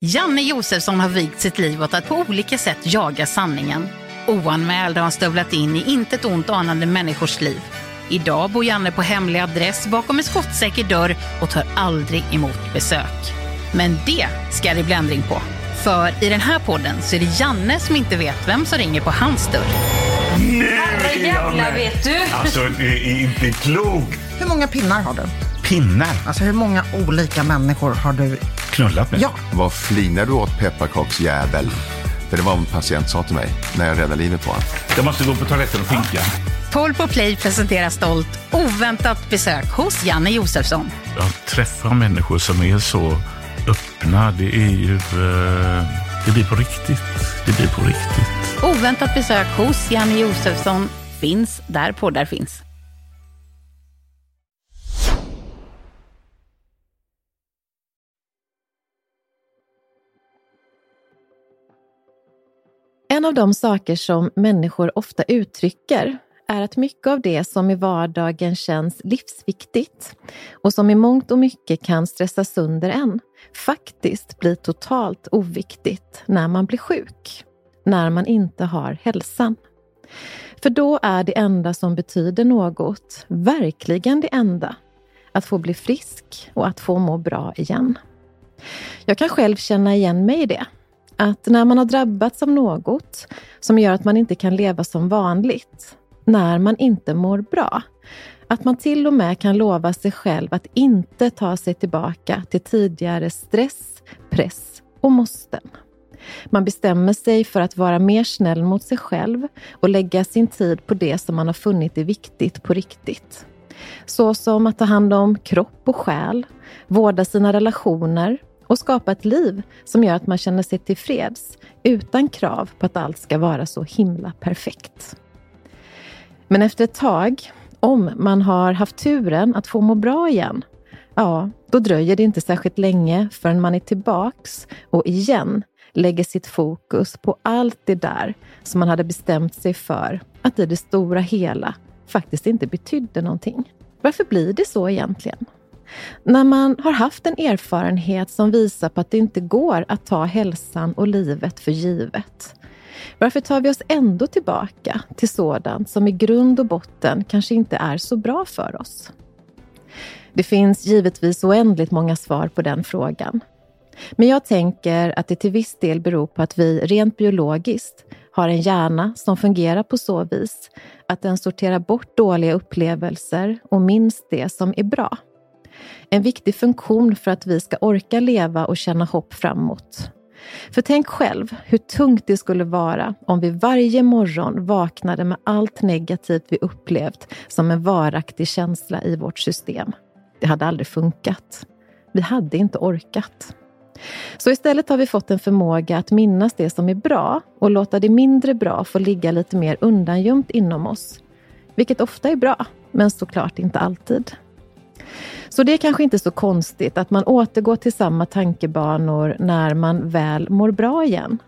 Janne Josefsson har vigt sitt liv åt att på olika sätt jaga sanningen. Oanmäld har han stövlat in i intet ont anande människors liv. Idag bor Janne på hemlig adress bakom en skottsäker dörr och tar aldrig emot besök. Men det ska det bli ändring på. För i den här podden så är det Janne som inte vet vem som ringer på hans dörr. Herrejävlar vet du! Alltså, det är inte klokt. Hur många pinnar har du? Pinnar. Alltså hur många olika människor har du? Knullat med. Ja. Vad flinar du åt pepparkaksjävel? För det var vad en patient sa till mig när jag räddade livet på honom. Jag måste gå på toaletten och pinka. Paul på Play presenterar stolt oväntat besök hos Janne Josefsson. Jag träffar människor som är så öppna. Det är ju... eh, Det blir på riktigt. Det blir på riktigt. Oväntat besök hos Janne Josefsson finns där poddar finns. En av de saker som människor ofta uttrycker är att mycket av det som i vardagen känns livsviktigt och som i mångt och mycket kan stressa sönder en, faktiskt blir totalt oviktigt när man blir sjuk. När man inte har hälsan. För då är det enda som betyder något, verkligen det enda, att få bli frisk och att få må bra igen. Jag kan själv känna igen mig i det. Att när man har drabbats av något som gör att man inte kan leva som vanligt, när man inte mår bra, att man till och med kan lova sig själv att inte ta sig tillbaka till tidigare stress, press och måsten. Man bestämmer sig för att vara mer snäll mot sig själv och lägga sin tid på det som man har funnit är viktigt på riktigt. Så som att ta hand om kropp och själ, vårda sina relationer och skapa ett liv som gör att man känner sig tillfreds utan krav på att allt ska vara så himla perfekt. Men efter ett tag, om man har haft turen att få må bra igen, ja, då dröjer det inte särskilt länge förrän man är tillbaks och igen lägger sitt fokus på allt det där som man hade bestämt sig för att i det stora hela faktiskt inte betydde någonting. Varför blir det så egentligen? När man har haft en erfarenhet som visar på att det inte går att ta hälsan och livet för givet. Varför tar vi oss ändå tillbaka till sådant som i grund och botten kanske inte är så bra för oss? Det finns givetvis oändligt många svar på den frågan. Men jag tänker att det till viss del beror på att vi rent biologiskt har en hjärna som fungerar på så vis att den sorterar bort dåliga upplevelser och minns det som är bra. En viktig funktion för att vi ska orka leva och känna hopp framåt. För tänk själv hur tungt det skulle vara om vi varje morgon vaknade med allt negativt vi upplevt som en varaktig känsla i vårt system. Det hade aldrig funkat. Vi hade inte orkat. Så istället har vi fått en förmåga att minnas det som är bra och låta det mindre bra få ligga lite mer undangömt inom oss. Vilket ofta är bra, men såklart inte alltid. Så det är kanske inte så konstigt att man återgår till samma tankebanor när man väl mår bra igen.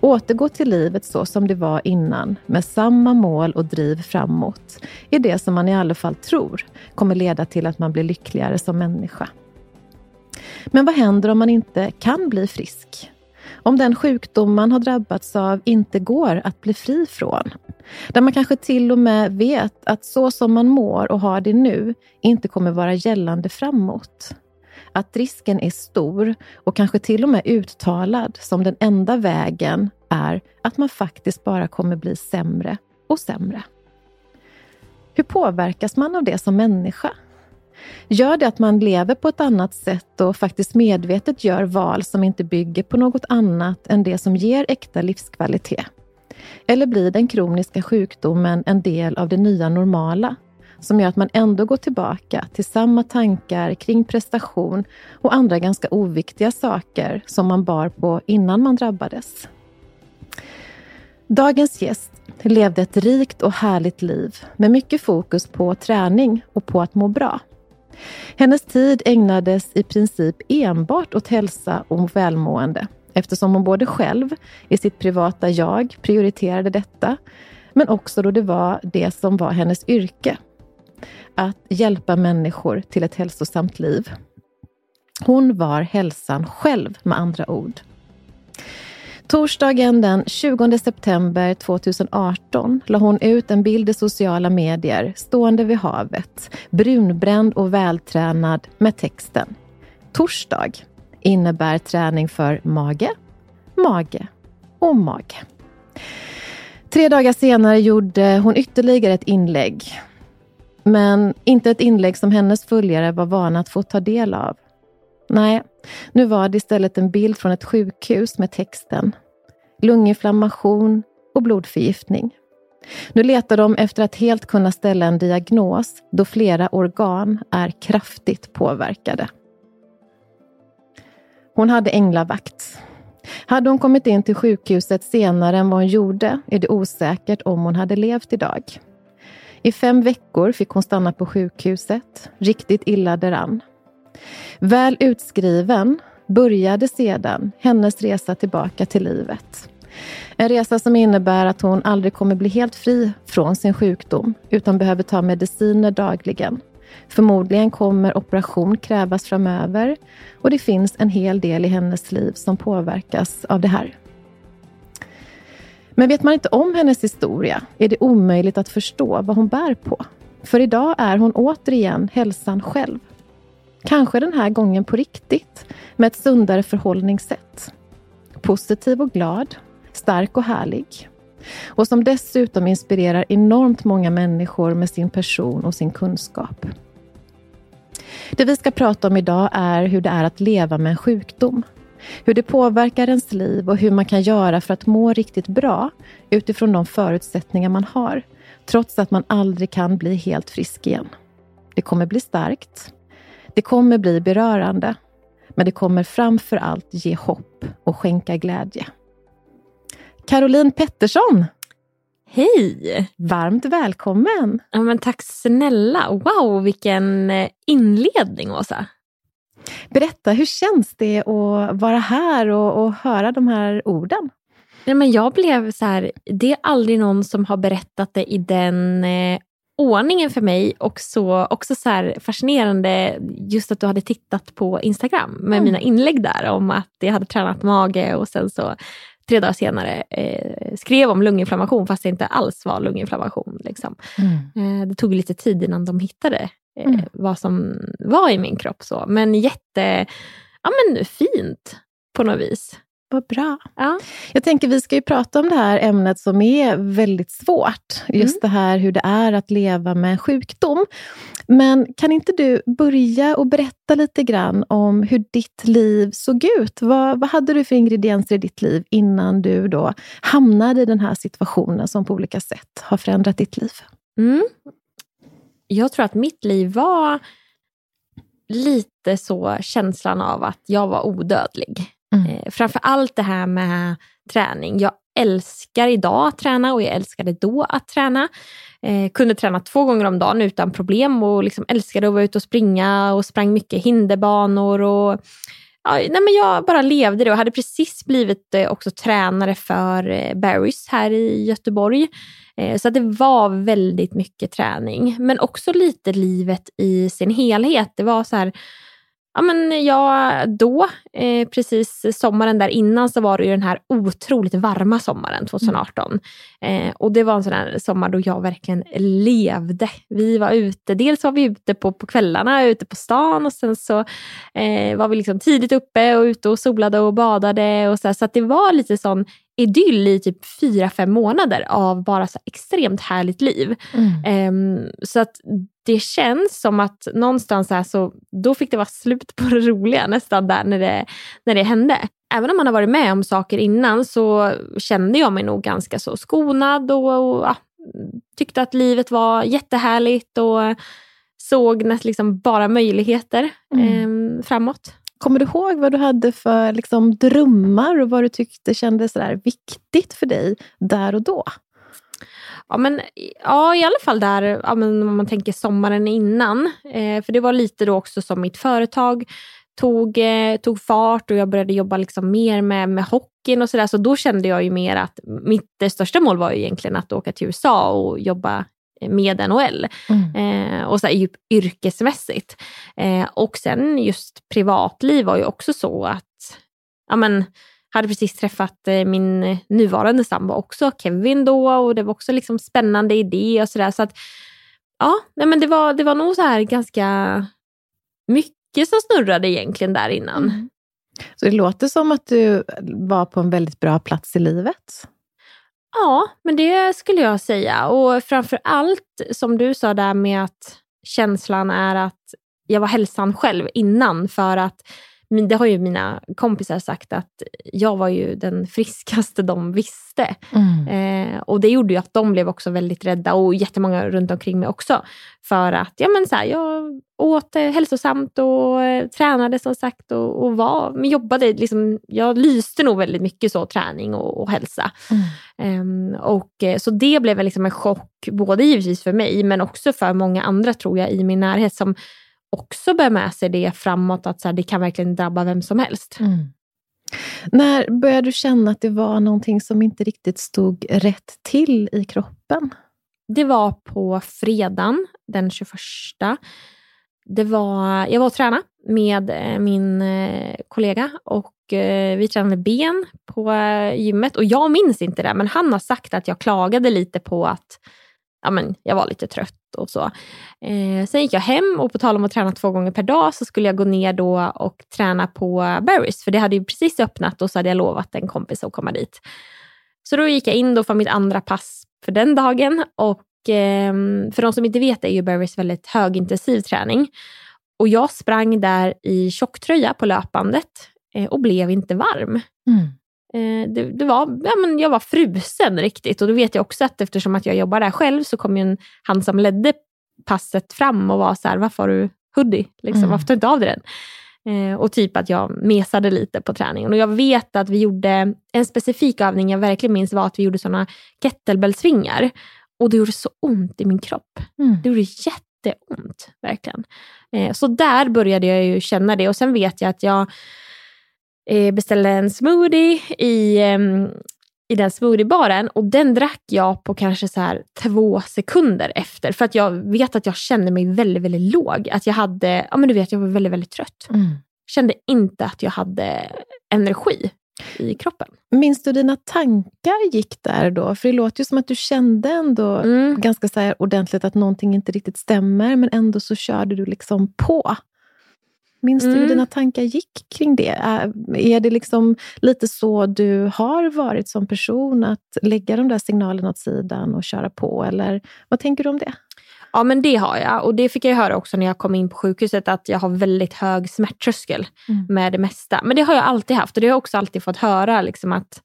Återgå till livet så som det var innan, med samma mål och driv framåt, är det som man i alla fall tror kommer leda till att man blir lyckligare som människa. Men vad händer om man inte kan bli frisk? Om den sjukdom man har drabbats av inte går att bli fri från? Där man kanske till och med vet att så som man mår och har det nu inte kommer vara gällande framåt. Att risken är stor och kanske till och med uttalad som den enda vägen är att man faktiskt bara kommer bli sämre och sämre. Hur påverkas man av det som människa? Gör det att man lever på ett annat sätt och faktiskt medvetet gör val som inte bygger på något annat än det som ger äkta livskvalitet? Eller blir den kroniska sjukdomen en del av det nya normala som gör att man ändå går tillbaka till samma tankar kring prestation och andra ganska oviktiga saker som man bar på innan man drabbades? Dagens gäst levde ett rikt och härligt liv med mycket fokus på träning och på att må bra. Hennes tid ägnades i princip enbart åt hälsa och välmående eftersom hon både själv i sitt privata jag prioriterade detta men också då det var det som var hennes yrke. Att hjälpa människor till ett hälsosamt liv. Hon var hälsan själv med andra ord. Torsdagen den 20 september 2018 la hon ut en bild i sociala medier stående vid havet, brunbränd och vältränad med texten Torsdag innebär träning för mage, mage och mage. Tre dagar senare gjorde hon ytterligare ett inlägg. Men inte ett inlägg som hennes följare var vana att få ta del av. Nej, nu var det istället en bild från ett sjukhus med texten lunginflammation och blodförgiftning. Nu letar de efter att helt kunna ställa en diagnos då flera organ är kraftigt påverkade. Hon hade änglavakt. Hade hon kommit in till sjukhuset senare än vad hon gjorde är det osäkert om hon hade levt idag. I fem veckor fick hon stanna på sjukhuset, riktigt illa däran. Väl utskriven började sedan hennes resa tillbaka till livet. En resa som innebär att hon aldrig kommer bli helt fri från sin sjukdom utan behöver ta mediciner dagligen. Förmodligen kommer operation krävas framöver och det finns en hel del i hennes liv som påverkas av det här. Men vet man inte om hennes historia är det omöjligt att förstå vad hon bär på. För idag är hon återigen hälsan själv. Kanske den här gången på riktigt, med ett sundare förhållningssätt. Positiv och glad, stark och härlig. Och som dessutom inspirerar enormt många människor med sin person och sin kunskap. Det vi ska prata om idag är hur det är att leva med en sjukdom. Hur det påverkar ens liv och hur man kan göra för att må riktigt bra utifrån de förutsättningar man har, trots att man aldrig kan bli helt frisk igen. Det kommer bli starkt. Det kommer bli berörande. Men det kommer framför allt ge hopp och skänka glädje. Caroline Pettersson. Hej! Varmt välkommen! Ja, men tack snälla! Wow, vilken eh, inledning, Åsa. Berätta, hur känns det att vara här och, och höra de här orden? Ja, men jag blev så här, det är aldrig någon som har berättat det i den eh, ordningen för mig och så, också så fascinerande just att du hade tittat på Instagram med mm. mina inlägg där om att jag hade tränat mage och sen så tre dagar senare eh, skrev om lunginflammation fast det inte alls var lunginflammation. Liksom. Mm. Eh, det tog lite tid innan de hittade eh, mm. vad som var i min kropp. Så. Men jätte ja, men fint på något vis. Vad bra. Ja. Jag tänker vi ska ju prata om det här ämnet som är väldigt svårt. Just mm. det här hur det är att leva med sjukdom. Men kan inte du börja och berätta lite grann om hur ditt liv såg ut? Vad, vad hade du för ingredienser i ditt liv innan du då hamnade i den här situationen som på olika sätt har förändrat ditt liv? Mm. Jag tror att mitt liv var lite så känslan av att jag var odödlig. Mm. Eh, framför allt det här med träning. Jag älskar idag att träna och jag älskade då att träna. Eh, kunde träna två gånger om dagen utan problem och liksom älskade att vara ute och springa och sprang mycket hinderbanor. Och, ja, nej men jag bara levde det och hade precis blivit eh, också tränare för eh, Barrys här i Göteborg. Eh, så det var väldigt mycket träning, men också lite livet i sin helhet. Det var så här, Ja, men ja, då, eh, precis sommaren där innan, så var det ju den här otroligt varma sommaren 2018. Mm. Eh, och det var en sån här sommar då jag verkligen levde. Vi var ute, dels var vi ute på, på kvällarna, ute på stan och sen så eh, var vi liksom tidigt uppe och ute och solade och badade. Och så så det var lite sån idyll i typ fyra, fem månader av bara så extremt härligt liv. Mm. Um, så att det känns som att någonstans här så, då fick det vara slut på det roliga nästan där när det, när det hände. Även om man har varit med om saker innan så kände jag mig nog ganska så skonad och, och ja, tyckte att livet var jättehärligt och såg nästan liksom bara möjligheter mm. eh, framåt. Kommer du ihåg vad du hade för liksom, drömmar och vad du tyckte kändes sådär viktigt för dig där och då? Ja, men, ja, i alla fall där, ja, men, om man tänker sommaren innan. Eh, för det var lite då också som mitt företag tog, eh, tog fart och jag började jobba liksom mer med, med hockeyn och sådär. Så då kände jag ju mer att mitt största mål var ju egentligen att åka till USA och jobba med NHL. Mm. Eh, och så här, yrkesmässigt. Eh, och sen just privatliv var ju också så att ja, men, hade precis träffat eh, min nuvarande sambo också, Kevin då, och det var också liksom spännande idé och sådär. Så att, ja, nej men det var, det var nog så här ganska mycket som snurrade egentligen där innan. Mm. Så det låter som att du var på en väldigt bra plats i livet? Ja, men det skulle jag säga. Och framför allt, som du sa där med att känslan är att jag var hälsan själv innan för att det har ju mina kompisar sagt att jag var ju den friskaste de visste. Mm. Eh, och det gjorde ju att de blev också väldigt rädda och jättemånga runt omkring mig också. För att ja, men så här, jag åt eh, hälsosamt och eh, tränade som sagt och, och var, men jobbade. Liksom, jag lyste nog väldigt mycket så träning och, och hälsa. Mm. Eh, och, så det blev liksom en chock, både givetvis för mig men också för många andra tror jag i min närhet som också bär med sig det framåt, att så här, det kan verkligen drabba vem som helst. Mm. När började du känna att det var någonting som inte riktigt stod rätt till i kroppen? Det var på fredagen den 21. Det var, jag var och tränade med eh, min eh, kollega och eh, vi tränade ben på gymmet. Och jag minns inte det, men han har sagt att jag klagade lite på att ja, men jag var lite trött och så. Eh, sen gick jag hem och på tal om att träna två gånger per dag så skulle jag gå ner då och träna på Barry's, för det hade ju precis öppnat och så hade jag lovat en kompis att komma dit. Så då gick jag in då för mitt andra pass för den dagen och eh, för de som inte vet är ju Barry's väldigt högintensiv träning. Och jag sprang där i tjocktröja på löpandet eh, och blev inte varm. Mm. Eh, det, det, var, ja, men jag var frusen riktigt och då vet jag också att eftersom att jag jobbar där själv så kom ju en, han som ledde passet fram och var så här, varför har du hoodie? Liksom, mm. Varför tar du inte av dig den? Eh, och typ att jag mesade lite på träningen. Och jag vet att vi gjorde, en specifik övning jag verkligen minns var att vi gjorde sådana kettlebellsvingar. Och det gjorde så ont i min kropp. Mm. Det gjorde jätteont, verkligen. Eh, så där började jag ju känna det. Och sen vet jag att jag beställde en smoothie i, eh, i den smoothiebaren och den drack jag på kanske så här två sekunder efter. För att jag vet att jag kände mig väldigt, väldigt låg. Att jag hade, ja men du vet, jag var väldigt, väldigt trött. Mm. Kände inte att jag hade energi i kroppen. Minns du dina tankar gick där då? För det låter ju som att du kände ändå mm. ganska så ordentligt att någonting inte riktigt stämmer, men ändå så körde du liksom på. Minns mm. du hur dina tankar gick kring det? Är det liksom lite så du har varit som person, att lägga de där signalerna åt sidan och köra på? Eller vad tänker du om det? Ja, men det har jag. Och det fick jag höra också när jag kom in på sjukhuset, att jag har väldigt hög smärttröskel mm. med det mesta. Men det har jag alltid haft och det har jag också alltid fått höra. Liksom att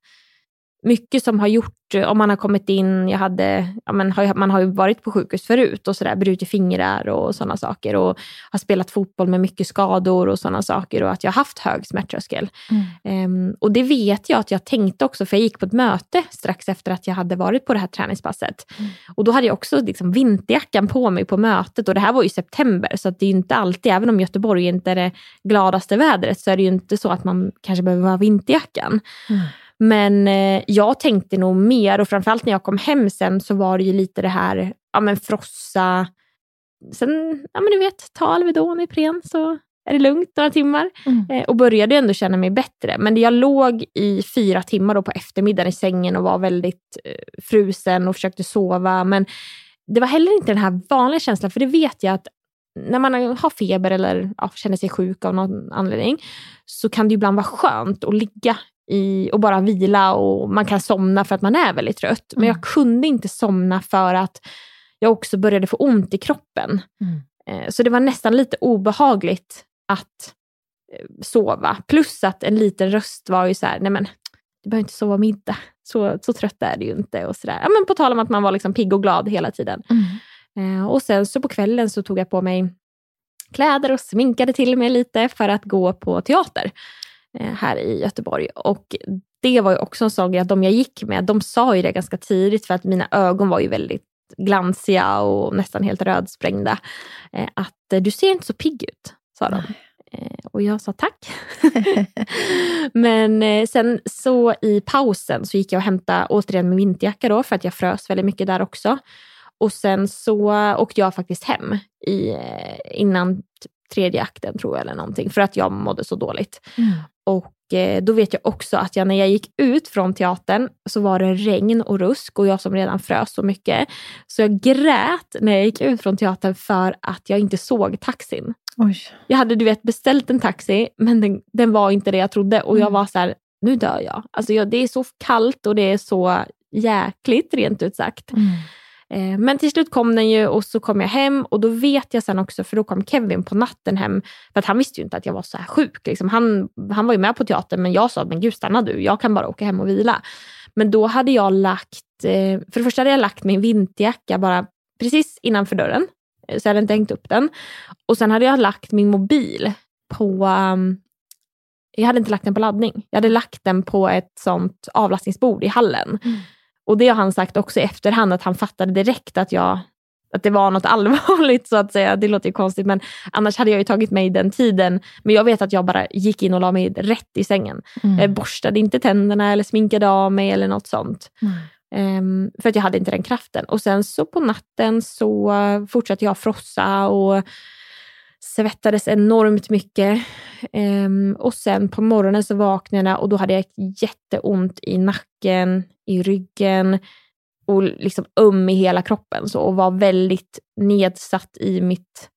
mycket som har gjort, om man har kommit in, jag hade, ja, man, har, man har ju varit på sjukhus förut och sådär, brutit fingrar och sådana saker och har spelat fotboll med mycket skador och sådana saker och att jag har haft hög smärttröskel. Mm. Um, och det vet jag att jag tänkte också, för jag gick på ett möte strax efter att jag hade varit på det här träningspasset. Mm. Och då hade jag också liksom vinterjackan på mig på mötet och det här var i september så det är inte alltid, även om Göteborg inte är det gladaste vädret, så är det ju inte så att man kanske behöver ha vinterjackan. Mm. Men eh, jag tänkte nog mer och framförallt när jag kom hem sen så var det ju lite det här, ja men frossa, sen, ja men du vet, ta Alvedon, Ipren så är det lugnt några timmar. Mm. Eh, och började ändå känna mig bättre. Men jag låg i fyra timmar då på eftermiddagen i sängen och var väldigt eh, frusen och försökte sova. Men det var heller inte den här vanliga känslan, för det vet jag att när man har feber eller ja, känner sig sjuk av någon anledning så kan det ibland vara skönt att ligga i, och bara vila och man kan somna för att man är väldigt trött. Mm. Men jag kunde inte somna för att jag också började få ont i kroppen. Mm. Eh, så det var nästan lite obehagligt att eh, sova. Plus att en liten röst var ju så här, nej men du behöver inte sova middag. Så, så trött är du ju inte. Och så där. Ja, men på tal om att man var liksom pigg och glad hela tiden. Mm. Eh, och sen så på kvällen så tog jag på mig kläder och sminkade till mig lite för att gå på teater. Eh, här i Göteborg. Och det var ju också en sån grej att de jag gick med, de sa ju det ganska tidigt för att mina ögon var ju väldigt glansiga och nästan helt rödsprängda. Eh, att eh, du ser inte så pigg ut, sa de. Och jag sa tack. Men sen så i pausen så gick jag och hämtade återigen min vinterjacka då för att jag frös väldigt mycket där också. Och sen så åkte jag faktiskt hem i, innan tredje akten tror jag eller någonting, för att jag mådde så dåligt. Mm. Och eh, då vet jag också att jag, när jag gick ut från teatern så var det regn och rusk och jag som redan frös så mycket. Så jag grät när jag gick ut från teatern för att jag inte såg taxin. Oj. Jag hade du vet beställt en taxi men den, den var inte det jag trodde och mm. jag var så här, nu dör jag. Alltså jag, det är så kallt och det är så jäkligt rent ut sagt. Mm. Eh, men till slut kom den ju och så kom jag hem och då vet jag sen också, för då kom Kevin på natten hem, för att han visste ju inte att jag var så här sjuk. Liksom. Han, han var ju med på teatern men jag sa, men gud stanna du, jag kan bara åka hem och vila. Men då hade jag lagt, eh, för det första hade jag lagt min vinterjacka bara precis innanför dörren, eh, så jag hade inte hängt upp den. Och sen hade jag lagt min mobil på ehm, jag hade inte lagt den på laddning. Jag hade lagt den på ett sånt avlastningsbord i hallen. Mm. Och det har han sagt också i efterhand, att han fattade direkt att, jag, att det var något allvarligt så att säga. Det låter ju konstigt men annars hade jag ju tagit mig den tiden. Men jag vet att jag bara gick in och la mig rätt i sängen. Mm. Jag borstade inte tänderna eller sminkade av mig eller något sånt. Mm. Um, för att jag hade inte den kraften. Och sen så på natten så fortsatte jag frossa och svettades enormt mycket. Um, och sen på morgonen så vaknade jag och då hade jag jätteont i nacken, i ryggen och liksom öm i hela kroppen så, och var väldigt nedsatt i mitt,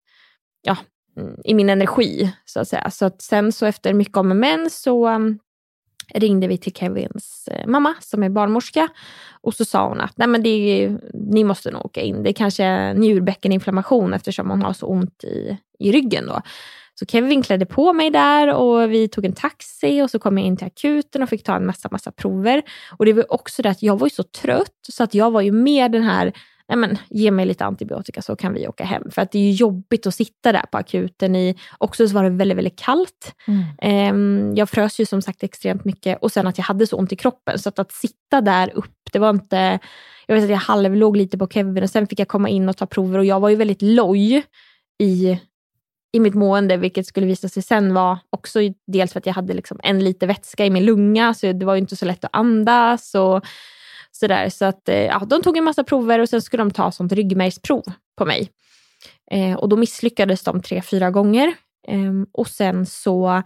ja, mm, i min energi så att säga. Så att sen så efter mycket om och men så um, ringde vi till Kevins eh, mamma som är barnmorska och så sa hon att Nej, men det är, ni måste nog åka in. Det är kanske njurbäckeninflammation eftersom hon har så ont i, i ryggen. Då. Så Kevin klädde på mig där och vi tog en taxi och så kom jag in till akuten och fick ta en massa, massa prover. Och det var också det att jag var så trött så att jag var ju med den här nej men, ge mig lite antibiotika så kan vi åka hem. För att det är jobbigt att sitta där på akuten. I, också så var det väldigt, väldigt kallt. Mm. Um, jag frös ju som sagt extremt mycket och sen att jag hade så ont i kroppen. Så att, att sitta där upp, det var inte... Jag vet att jag halvlåg lite på Kevin och sen fick jag komma in och ta prover och jag var ju väldigt loj i i mitt mående, vilket skulle visa sig sen var också dels för att jag hade liksom en liter vätska i min lunga, så det var inte så lätt att andas. Och sådär. Så att, eh, ja, de tog en massa prover och sen skulle de ta sånt ryggmärgsprov på mig. Eh, och då misslyckades de tre, fyra gånger. Eh, och sen så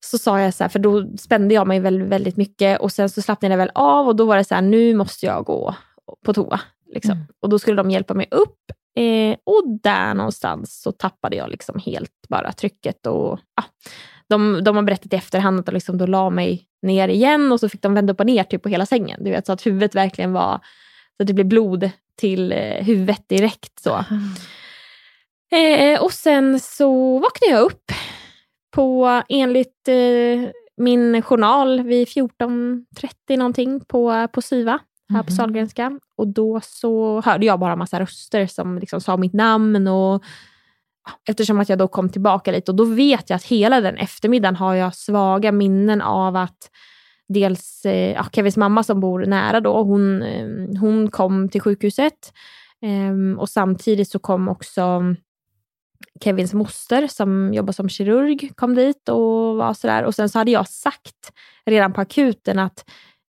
så sa jag så här, för då spände jag mig väldigt, väldigt mycket och sen så slappnade jag väl av och då var det så här, nu måste jag gå på toa. Liksom. Mm. Och då skulle de hjälpa mig upp eh, och där någonstans så tappade jag liksom helt bara trycket. Och, ah, de, de har berättat i efterhand att de liksom då la mig ner igen och så fick de vända upp och ner typ på hela sängen. Du vet, så att huvudet verkligen var, så att det blev blod till eh, huvudet direkt. Så. Mm. Eh, och sen så vaknade jag upp på, enligt eh, min journal vid 14.30 någonting på, på SYVA här mm. på Sahlgrenska. Och då så hörde jag bara massa röster som liksom sa mitt namn och eftersom att jag då kom tillbaka lite och då vet jag att hela den eftermiddagen har jag svaga minnen av att dels eh, ja, Kevins mamma som bor nära då, hon, eh, hon kom till sjukhuset ehm, och samtidigt så kom också Kevins moster som jobbar som kirurg kom dit och var sådär. Och sen så hade jag sagt redan på akuten att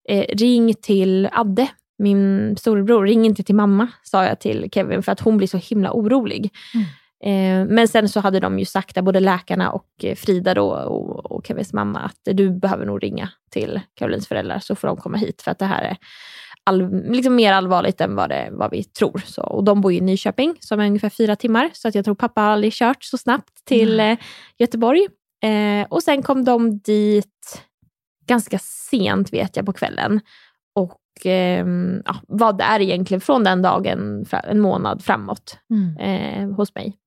eh, ring till Adde, min storebror. Ring inte till mamma, sa jag till Kevin, för att hon blir så himla orolig. Mm. Eh, men sen så hade de ju sagt, både läkarna och eh, Frida då, och, och Kevins mamma, att du behöver nog ringa till Karolins föräldrar så får de komma hit för att det här är all, liksom mer allvarligt än vad, det, vad vi tror. Så, och de bor i Nyköping som är ungefär fyra timmar så att jag tror pappa aldrig kört så snabbt till mm. eh, Göteborg. Eh, och sen kom de dit ganska sent vet jag på kvällen och eh, ja, var där egentligen från den dagen en månad framåt mm. eh, hos mig.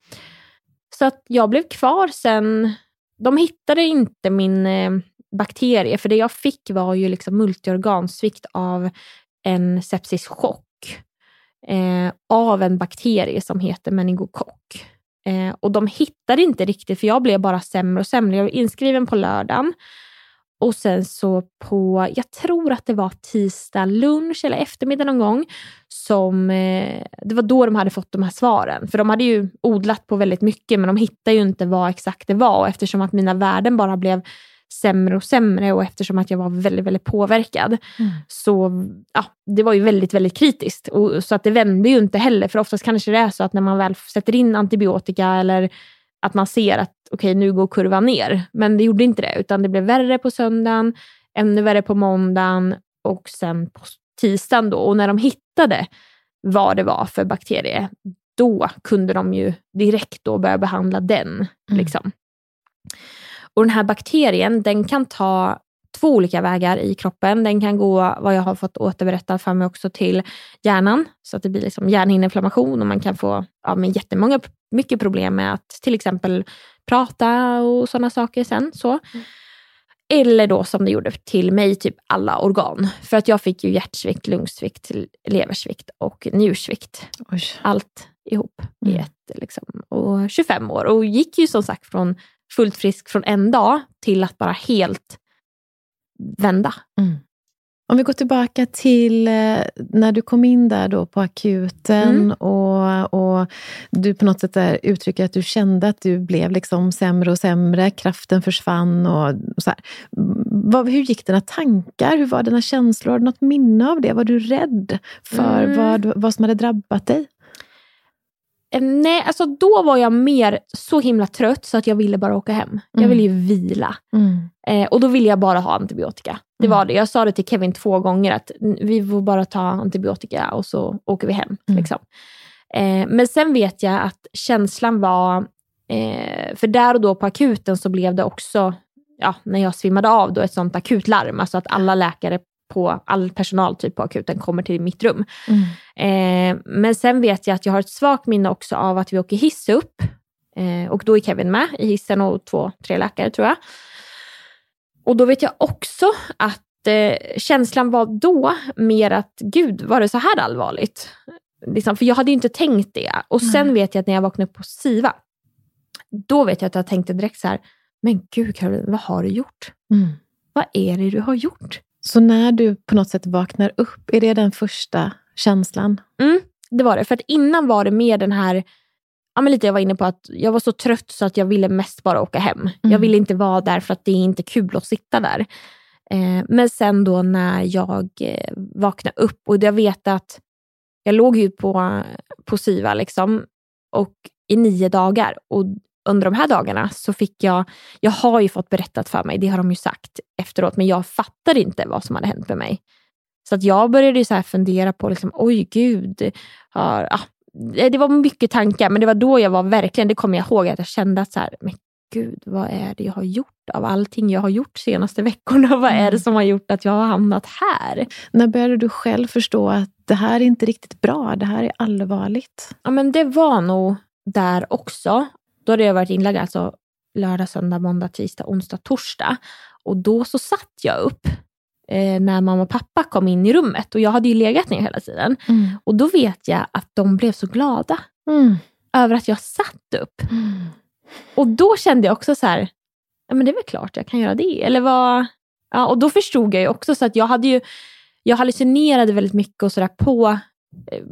Så att jag blev kvar sen. De hittade inte min eh, bakterie, för det jag fick var ju liksom multiorgansvikt av en sepsischock eh, av en bakterie som heter meningokock. Eh, och de hittade inte riktigt, för jag blev bara sämre och sämre. Jag var inskriven på lördagen och sen så på, jag tror att det var tisdag lunch eller eftermiddag någon gång, som, eh, det var då de hade fått de här svaren. För de hade ju odlat på väldigt mycket, men de hittade ju inte vad exakt det var. Och eftersom att mina värden bara blev sämre och sämre och eftersom att jag var väldigt, väldigt påverkad. Mm. Så ja, det var ju väldigt, väldigt kritiskt. Och, så att det vände ju inte heller, för oftast kanske det är så att när man väl sätter in antibiotika eller att man ser att okej, nu går kurvan ner. Men det gjorde inte det, utan det blev värre på söndagen, ännu värre på måndagen och sen på tisdagen. Då. Och när de hittade vad det var för bakterie, då kunde de ju direkt då börja behandla den. Mm. Liksom. Och Den här bakterien den kan ta två olika vägar i kroppen. Den kan gå, vad jag har fått återberättat för mig också, till hjärnan. Så att det blir liksom hjärnhinneinflammation och man kan få ja, men jättemånga mycket problem med att till exempel prata och sådana saker sen. Så. Mm. Eller då som det gjorde till mig, typ alla organ. För att jag fick ju hjärtsvikt, lungsvikt, leversvikt och njursvikt. Oj. Allt ihop i mm. ett. Liksom. Och 25 år och gick ju som sagt från fullt frisk från en dag till att bara helt vända. Mm. Om vi går tillbaka till eh, när du kom in där då på akuten mm. och, och du på något sätt där uttrycker att du kände att du blev liksom sämre och sämre, kraften försvann. Och, och så vad, hur gick dina tankar? Hur var dina känslor? Har du något minne av det? Var du rädd för mm. vad, vad som hade drabbat dig? Eh, nej, alltså då var jag mer så himla trött så att jag ville bara åka hem. Mm. Jag ville ju vila. Mm. Eh, och då ville jag bara ha antibiotika. Det mm. var det. Jag sa det till Kevin två gånger att vi får bara ta antibiotika och så åker vi hem. Mm. Liksom. Eh, men sen vet jag att känslan var, eh, för där och då på akuten så blev det också, ja, när jag svimmade av, då ett sånt akutlarm. Alltså att alla läkare på all personal typ på akuten kommer till mitt rum. Mm. Eh, men sen vet jag att jag har ett svagt minne också av att vi åker hiss upp. Eh, och då är Kevin med i hissen och två, tre läkare tror jag. Och då vet jag också att eh, känslan var då mer att gud, var det så här allvarligt? Liksom, för jag hade ju inte tänkt det. Och sen mm. vet jag att när jag vaknade upp på SIVA, då vet jag att jag tänkte direkt så här, men gud Caroline, vad har du gjort? Mm. Vad är det du har gjort? Så när du på något sätt vaknar upp, är det den första känslan? Mm, det var det. För att innan var det mer den här, ja, men lite jag var inne på att jag var så trött så att jag ville mest bara åka hem. Mm. Jag ville inte vara där för att det är inte kul att sitta där. Eh, men sen då när jag eh, vaknade upp och jag vet att jag låg ju på, på SIVA liksom, och i nio dagar och under de här dagarna så fick jag, jag har ju fått berättat för mig, det har de ju sagt efteråt, men jag fattade inte vad som hade hänt med mig. Så att jag började så fundera på, liksom, oj gud, har, ah, det var mycket tankar, men det var då jag var verkligen, det kommer jag ihåg, att jag kände att så här, men gud, vad är det jag har gjort av allting jag har gjort de senaste veckorna? Vad är det mm. som har gjort att jag har hamnat här? När började du själv förstå att det här är inte riktigt bra, det här är allvarligt? Ja, men det var nog där också. Då hade jag varit inlagd alltså lördag, söndag, måndag, tisdag, onsdag, torsdag. Och då så satt jag upp eh, när mamma och pappa kom in i rummet och jag hade ju legat ner hela tiden. Mm. Och då vet jag att de blev så glada mm. över att jag satt upp. Mm. Och då kände jag också så här, ja men det är väl klart jag kan göra det. Eller vad? Ja, och då förstod jag ju också så att jag hade ju, jag hallucinerade väldigt mycket och sådär på Eh,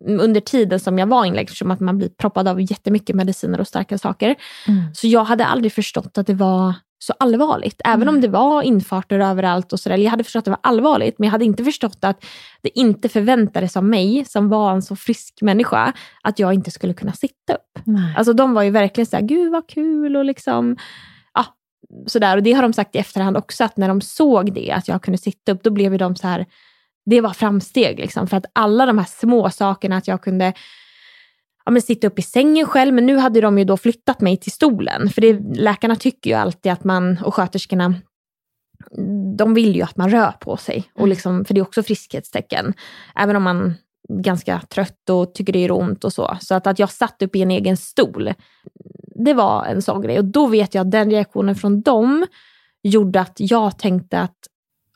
under tiden som jag var inlagd, eftersom att man blir proppad av jättemycket mediciner och starka saker. Mm. Så jag hade aldrig förstått att det var så allvarligt. Även mm. om det var infarter överallt och sådär. Jag hade förstått att det var allvarligt, men jag hade inte förstått att det inte förväntades av mig, som var en så frisk människa, att jag inte skulle kunna sitta upp. Nej. Alltså de var ju verkligen såhär, gud vad kul och liksom, ja, sådär. Och det har de sagt i efterhand också, att när de såg det, att jag kunde sitta upp, då blev de så här det var framsteg. Liksom, för att alla de här små sakerna, att jag kunde ja, men sitta upp i sängen själv, men nu hade de ju då flyttat mig till stolen. För det, läkarna tycker ju alltid att man, och sköterskorna, de vill ju att man rör på sig. Och mm. liksom, för det är också friskhetstecken. Även om man är ganska trött och tycker det är ont och så. Så att, att jag satt upp i en egen stol, det var en sån grej. Och då vet jag att den reaktionen från dem gjorde att jag tänkte att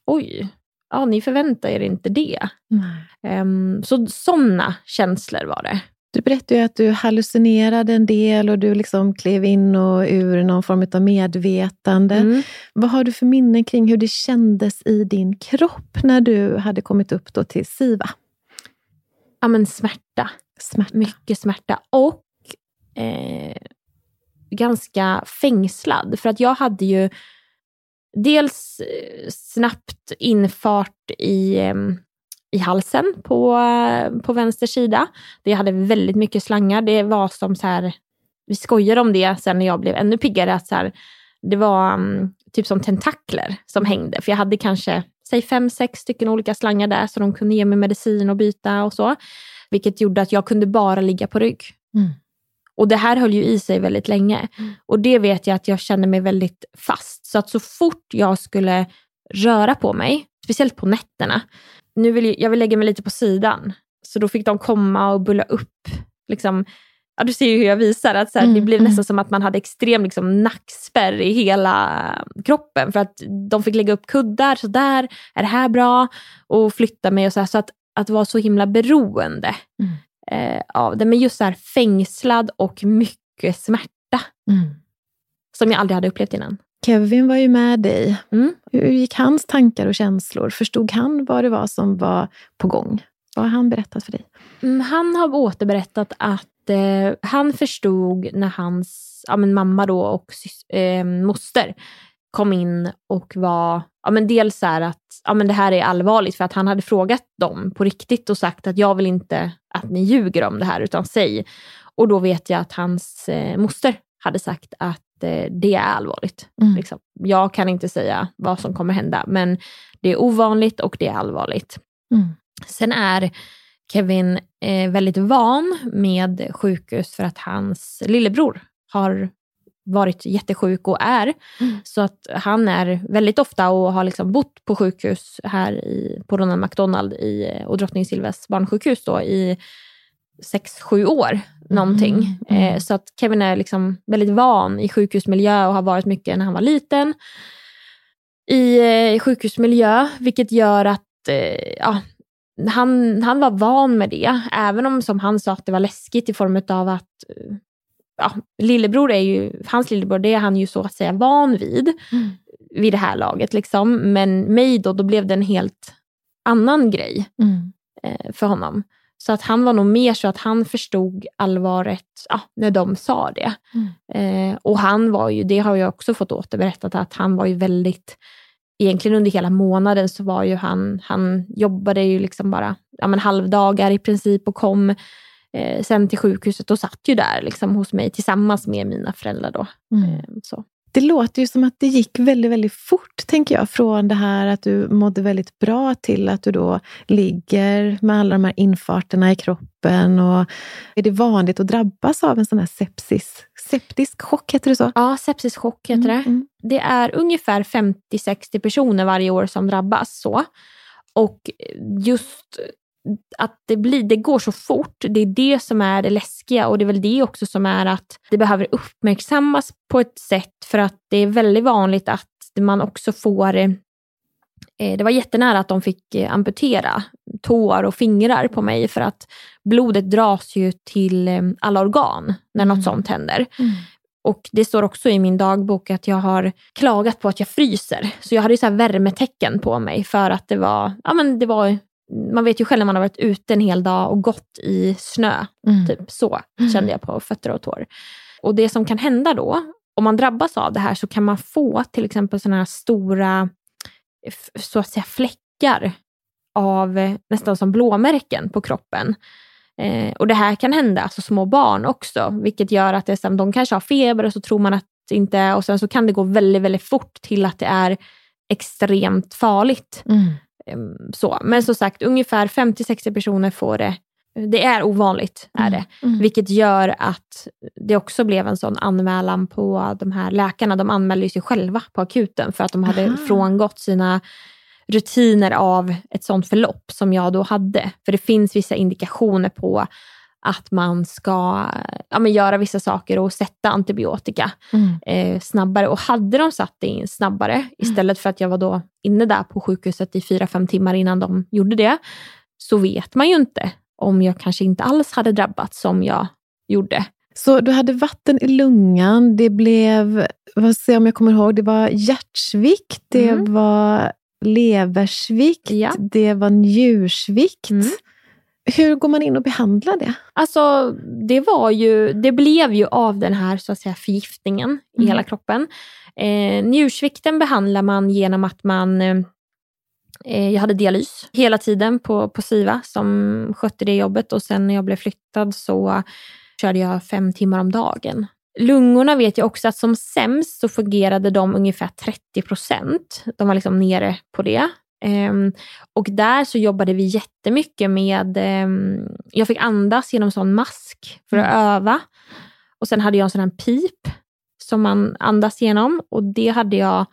oj, ja, ni förväntar er inte det. Um, så sådana känslor var det. Du berättade ju att du hallucinerade en del och du liksom klev in och ur någon form av medvetande. Mm. Vad har du för minnen kring hur det kändes i din kropp när du hade kommit upp då till SIVA? Ja, men smärta. smärta. Mycket smärta. Och eh, ganska fängslad. För att jag hade ju dels eh, snabbt infart i, i halsen på, på vänster sida. Det hade väldigt mycket slangar. Det var som så här vi skojade om det sen när jag blev ännu piggare. Att så här, det var um, typ som tentakler som hängde. För jag hade kanske, säg fem, sex stycken olika slangar där så de kunde ge mig medicin och byta och så. Vilket gjorde att jag kunde bara ligga på rygg. Mm. Och det här höll ju i sig väldigt länge. Mm. Och det vet jag att jag kände mig väldigt fast. Så att så fort jag skulle röra på mig, speciellt på nätterna, nu vill jag, jag vill lägga mig lite på sidan. Så då fick de komma och bulla upp. Liksom, ja, du ser ju hur jag visar, att så här, Mm, det blev mm. nästan som att man hade extrem liksom, nackspärr i hela kroppen. För att de fick lägga upp kuddar, så där, är det här bra? Och flytta mig och så här. Så att, att vara så himla beroende Mm. eh, av det. Men just så här fängslad och mycket smärta Mm. som jag aldrig hade upplevt innan. Kevin var ju med dig. Mm. Hur gick hans tankar och känslor? Förstod han vad det var som var på gång? Vad har han berättat för dig? Mm, han har återberättat att eh, han förstod när hans ja, men mamma då och eh, moster kom in och var ja, men dels så att ja, men det här är allvarligt för att han hade frågat dem på riktigt och sagt att jag vill inte att ni ljuger om det här utan säg. Och då vet jag att hans eh, moster hade sagt att eh, det är allvarligt. Mm. Liksom. Jag kan inte säga vad som kommer hända men det är ovanligt och det är allvarligt. Mm. Sen är Kevin eh, väldigt van med sjukhus för att hans lillebror har varit jättesjuk och är. Mm. Så att han är väldigt ofta och har liksom bott på sjukhus här i, på Ronald McDonald i, och Drottning Silvias barnsjukhus då, i sex, sju år någonting. Mm. Eh, så att Kevin är liksom väldigt van i sjukhusmiljö och har varit mycket när han var liten i eh, sjukhusmiljö, vilket gör att eh, ja, han, han var van med det. Även om som han sa att det var läskigt i form av att eh, ja, lillebror är ju, hans lillebror, det är han ju så att säga van vid Mm. vid det här laget. Liksom. Men mig då, då blev det en helt annan grej Mm. eh, för honom. Så att han var nog mer så att han förstod allvaret ja, när de sa det. Eh, och han var ju, det har jag också fått återberättat, att han var ju väldigt, egentligen under hela månaden så var ju han, han jobbade ju liksom bara ja, men halvdagar i princip och kom eh, sen till sjukhuset och satt ju där liksom hos mig tillsammans med mina föräldrar då. Mm. Eh, så. Det låter ju som att det gick väldigt, väldigt fort, tänker jag. Från det här att du mådde väldigt bra till att du då ligger med alla de här infarterna i kroppen. Och är det vanligt att drabbas av en sån här sepsis? Septisk chock, heter det så? Ja, sepsischock heter det. Mm. Det är ungefär 50-60 personer varje år som drabbas. så. Och just att det, blir, det går så fort, det är det som är det läskiga och det är väl det också som är att det behöver uppmärksammas på ett sätt för att det är väldigt vanligt att man också får eh, det var jättenära att de fick eh, amputera tår och fingrar på mig för att blodet dras ju till eh, alla organ när något Mm. sånt händer. Mm. Och det står också i min dagbok att jag har klagat på att jag fryser. Så jag hade så här värmetecken på mig för att det var, ja men det var, man vet ju själv när man har varit ute en hel dag och gått i snö. Mm. Typ så kände jag på fötter och tår. Och det som kan hända då, om man drabbas av det här så kan man få till exempel sådana här stora, så att säga fläckar av nästan som blåmärken på kroppen. Eh, och det här kan hända alltså små barn också, vilket gör att det, de kanske har feber och så tror man att det inte är, och sen så kan det gå väldigt, väldigt fort till att det är extremt farligt. Mm. Ehm, Så. Men som sagt, ungefär 50-60 personer får det. Det är ovanligt, är det. Mm. Vilket gör att det också blev en sån anmälan på de här läkarna. De anmälde sig själva på akuten för att de hade Aha. frångått sina rutiner av ett sånt förlopp som jag då hade. För det finns vissa indikationer på att man ska ja, men göra vissa saker och sätta antibiotika Mm. eh, snabbare. Och hade de satt det in snabbare, istället för att jag var då inne där på sjukhuset i fyra fem timmar innan de gjorde det, så vet man ju inte om jag kanske inte alls hade drabbats som jag gjorde. Så du hade vatten i lungan, det blev, vad jag om jag kommer ihåg, det var hjärtsvikt, det Mm. var leversvikt, Ja. det var njursvikt. Hur går man in och behandlar det? Alltså, det, var ju, det blev ju av den här så att säga, förgiftningen i Mm. hela kroppen. Eh, njursvikten behandlar man genom att man eh, eh, jag hade dialys hela tiden på, på SIVA som skötte det jobbet och sen när jag blev flyttad så körde jag fem timmar om dagen lungorna vet jag också att som sämst så fungerade de ungefär 30 procent. De var liksom nere på det. Um, och där så jobbade vi jättemycket med, um, jag fick andas genom sån mask för att mm. öva. Och sen hade jag en sån här pip som man andas genom och det hade jag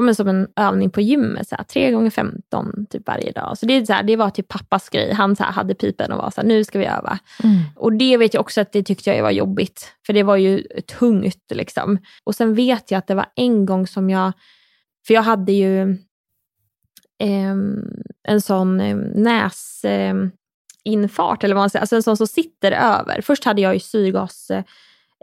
men som en övning på gymmet, så här, 3 gånger 15 typ varje dag. Så det, så här, det var typ pappas grej. Han så här, hade pipen och var så här, nu ska vi öva. Mm. Och det vet jag också att det tyckte jag var jobbigt, för det var ju tungt. Liksom. Och sen vet jag att det var en gång som jag, för jag hade ju en sån eh, näsinfart, eh, eller vad man säger, alltså en sån som sitter över. Först hade jag ju syrgas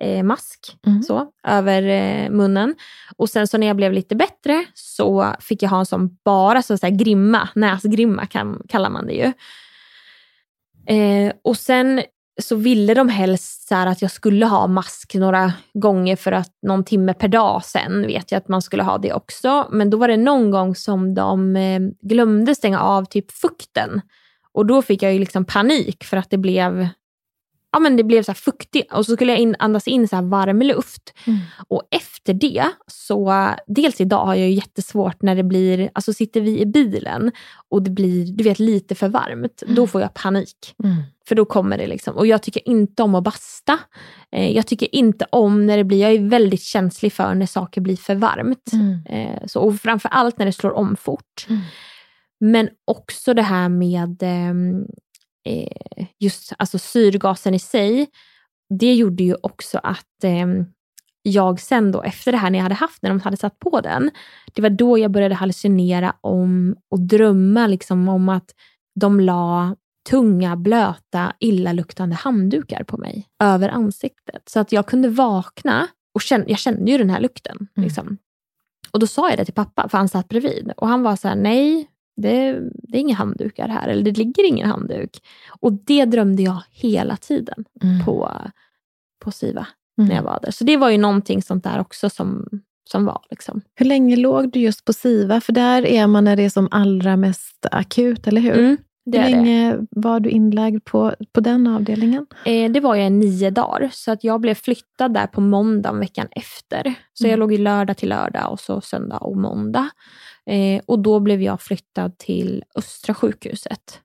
eh, mask mm. så, över eh, munnen. Och sen så när jag blev lite bättre så fick jag ha en sån bara så, så här, grimma, näsgrimma kan, kallar man det ju. Eh, och sen så ville de helst så att jag skulle ha mask några gånger för att någon timme per dag sen vet jag att man skulle ha det också. Men då var det någon gång som de eh, glömde stänga av typ fukten. Och då fick jag ju liksom panik för att det blev ja, men det blev så fuktigt och så skulle jag in, andas in så varm luft. Mm. Och efter det, så dels idag har jag ju jättesvårt när det blir, alltså sitter vi i bilen och det blir du vet, lite för varmt, mm. då får jag panik. Mm. För då kommer det liksom, och jag tycker inte om att basta. Eh, jag tycker inte om när det blir, jag är väldigt känslig för när saker blir för varmt. Mm. Eh, så, och framför allt när det slår om fort. Mm. Men också det här med eh, eh, just alltså syrgasen i sig, det gjorde ju också att eh, jag sen då efter det här när jag hade haft när de hade satt på den, det var då jag började hallucinera om och drömma liksom om att de la tunga, blöta, illaluktande handdukar på mig över ansiktet. Så att jag kunde vakna och känna, jag kände ju den här lukten. Mm. Liksom. Och då sa jag det till pappa, för han satt bredvid. Och han var så här, nej, det, det, är inga handdukar här, eller det ligger ingen handduk. Och det drömde jag hela tiden mm. på, på Siva mm. när jag var där. Så det var ju någonting sånt där också som, som var. Liksom. Hur länge låg du just på Siva? För där är man när det är som allra mest akut, eller hur? Mm, hur länge det. var du inlagd på, på den avdelningen? Eh, det var jag nio dagar, så att jag blev flyttad där på måndagen veckan efter. Så jag mm. låg i lördag till lördag och så söndag och måndag. Eh, och då blev jag flyttad till Östra sjukhuset.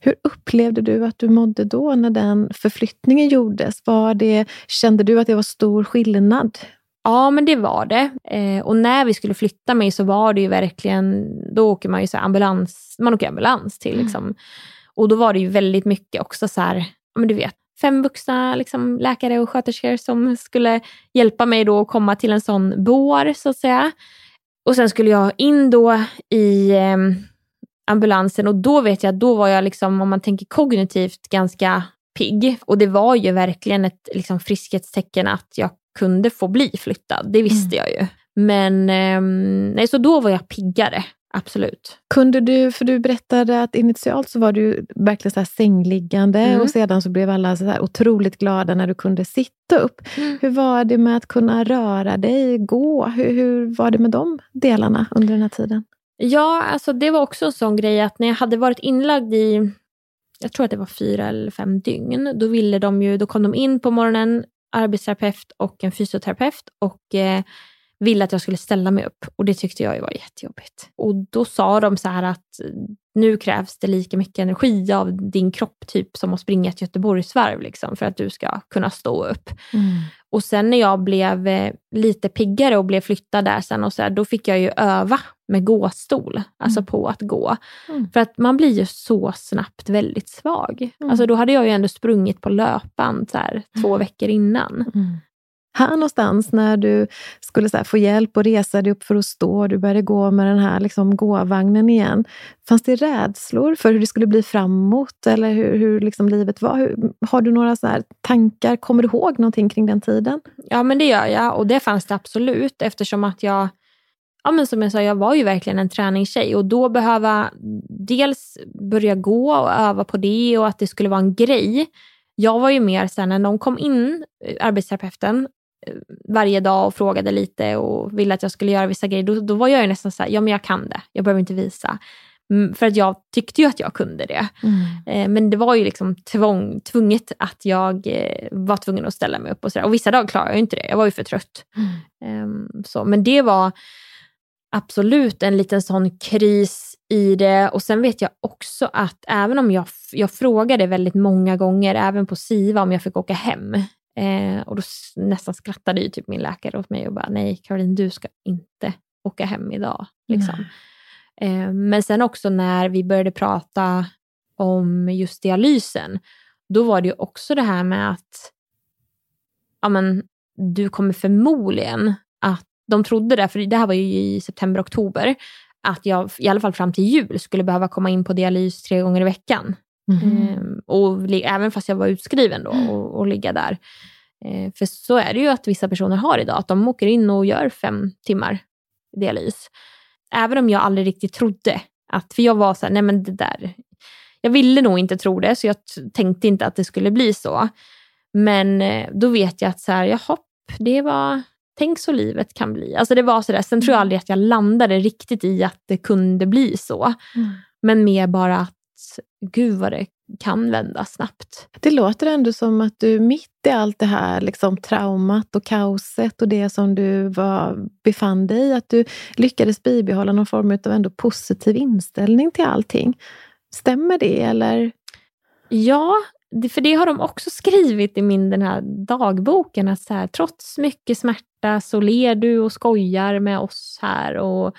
Hur upplevde du att du mådde då när den förflyttningen gjordes? Var det, kände du att det var stor skillnad? Ja, men det var det. Eh, och när vi skulle flytta mig så var det ju verkligen, då åker man ju så ambulans, man åker ambulans till. Mm. Liksom. Och då var det ju väldigt mycket också så här, men du vet, fem vuxna liksom, läkare och sköterskor som skulle hjälpa mig då att komma till en sån bår, så att säga. Och sen skulle jag in då i eh, ambulansen och då vet jag, då var jag liksom, om man tänker kognitivt, ganska pigg. Och det var ju verkligen ett liksom, friskhetstecken att jag kunde få bli flyttad. Det visste mm. jag ju. Men eh, nej, så då var jag piggare. Absolut. Kunde du, för du berättade att initialt så var du verkligen så sängliggande mm. och sedan så blev alla så här otroligt glada när du kunde sitta upp. Mm. Hur var det med att kunna röra dig, gå? Hur, hur var det med de delarna under den här tiden? Ja, alltså det var också en sån grej att när jag hade varit inlagd i, jag tror att det var fyra eller fem dygn, då ville de ju, då kom de in på morgonen, arbetsterapeut och en fysioterapeut och eh, ville att jag skulle ställa mig upp och det tyckte jag var jättejobbigt. Och då sa de så här att eh, nu krävs det lika mycket energi av din kropp typ som att springa ett Göteborgsvarv liksom, för att du ska kunna stå upp. Mm. Och sen när jag blev eh, lite piggare och blev flyttad där sen, och så här, då fick jag ju öva med gåstol, alltså mm. på att gå. Mm. För att man blir ju så snabbt väldigt svag. Mm. Alltså då hade jag ju ändå sprungit på löpband så här, två mm. veckor innan. Här någonstans när du skulle så få hjälp och resa dig upp för att stå, du började gå med den här liksom gåvagnen igen. Fanns det rädslor för hur det skulle bli framåt eller hur, hur liksom livet var? Hur, har du några så tankar? Kommer du ihåg någonting kring den tiden? Ja, men det gör jag och det fanns det absolut eftersom att jag Ja, men som jag sa, jag var ju verkligen en träningstjej och då behöva dels börja gå och öva på det och att det skulle vara en grej. Jag var ju mer sen när de kom in, eh, arbetsterapeuten, varje dag och frågade lite och ville att jag skulle göra vissa grejer, då, då var jag ju nästan så här, ja men jag kan det, jag behöver inte visa. Mm, För att jag tyckte ju att jag kunde det. Eh, Men det var ju liksom tvång, tvunget att jag eh, var tvungen att ställa mig upp. Och, så där. och vissa dagar klarade jag inte det. Jag var ju för trött. Ehm, så. Men det var absolut en liten sån kris i det. Och sen vet jag också att även om jag, jag frågade väldigt många gånger, även på SIVA, om jag fick åka hem. Eh, och då nästan skrattade ju typ min läkare åt mig och bara, nej Caroline, du ska inte åka hem idag. Liksom. Eh, men sen också när vi började prata om just dialysen, då var det ju också det här med att ja, men, du kommer förmodligen att, de trodde det, för det här var ju i september, oktober, att jag i alla fall fram till jul skulle behöva komma in på dialys tre gånger i veckan. Ehm, och även fast jag var utskriven då och, och ligga där. Eh, för så är det ju att vissa personer har idag, att de åker in och gör fem timmar dialys. Även om jag aldrig riktigt trodde att, för jag var så här, nej men det där, jag ville nog inte tro det, så jag tänkte inte att det skulle bli så. Men eh, då vet jag att så här, jaha, det var, tänk så livet kan bli. Alltså det var så där. Sen tror jag aldrig att jag landade riktigt i att det kunde bli så. Men mer bara att, gud vad det kan vända snabbt. Det låter ändå som att du mitt i allt det här liksom, traumat och kaoset och det som du var, befann dig i, att du lyckades bibehålla någon form av ändå positiv inställning till allting. Stämmer det eller? Ja, för det har de också skrivit i min den här dagboken. Att så här, trots mycket smärta så ler du och skojar med oss här. Och,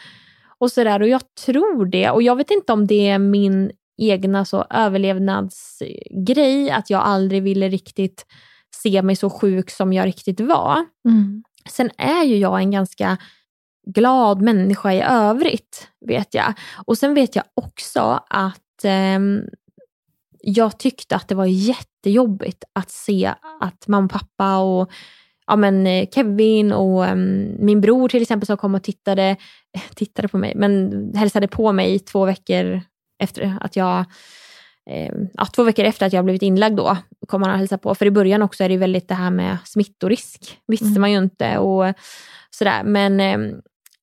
och, så där. och jag tror det. Och jag vet inte om det är min egna så överlevnadsgrej. Att jag aldrig ville riktigt se mig så sjuk som jag riktigt var. Sen är ju jag en ganska glad människa i övrigt, vet jag. Och sen vet jag också att ehm, jag tyckte att det var jättejobbigt att se att mamma och pappa och ja, men eh, Kevin och em, min bror till exempel som kom och tittade, tittade på mig, men hälsade på mig två veckor efter att jag eh, ja, två veckor efter att jag blivit inlagd då kom han och hälsade på. För i början också är det väldigt det här med smittorisk. visste man ju inte. och sådär. Men eh,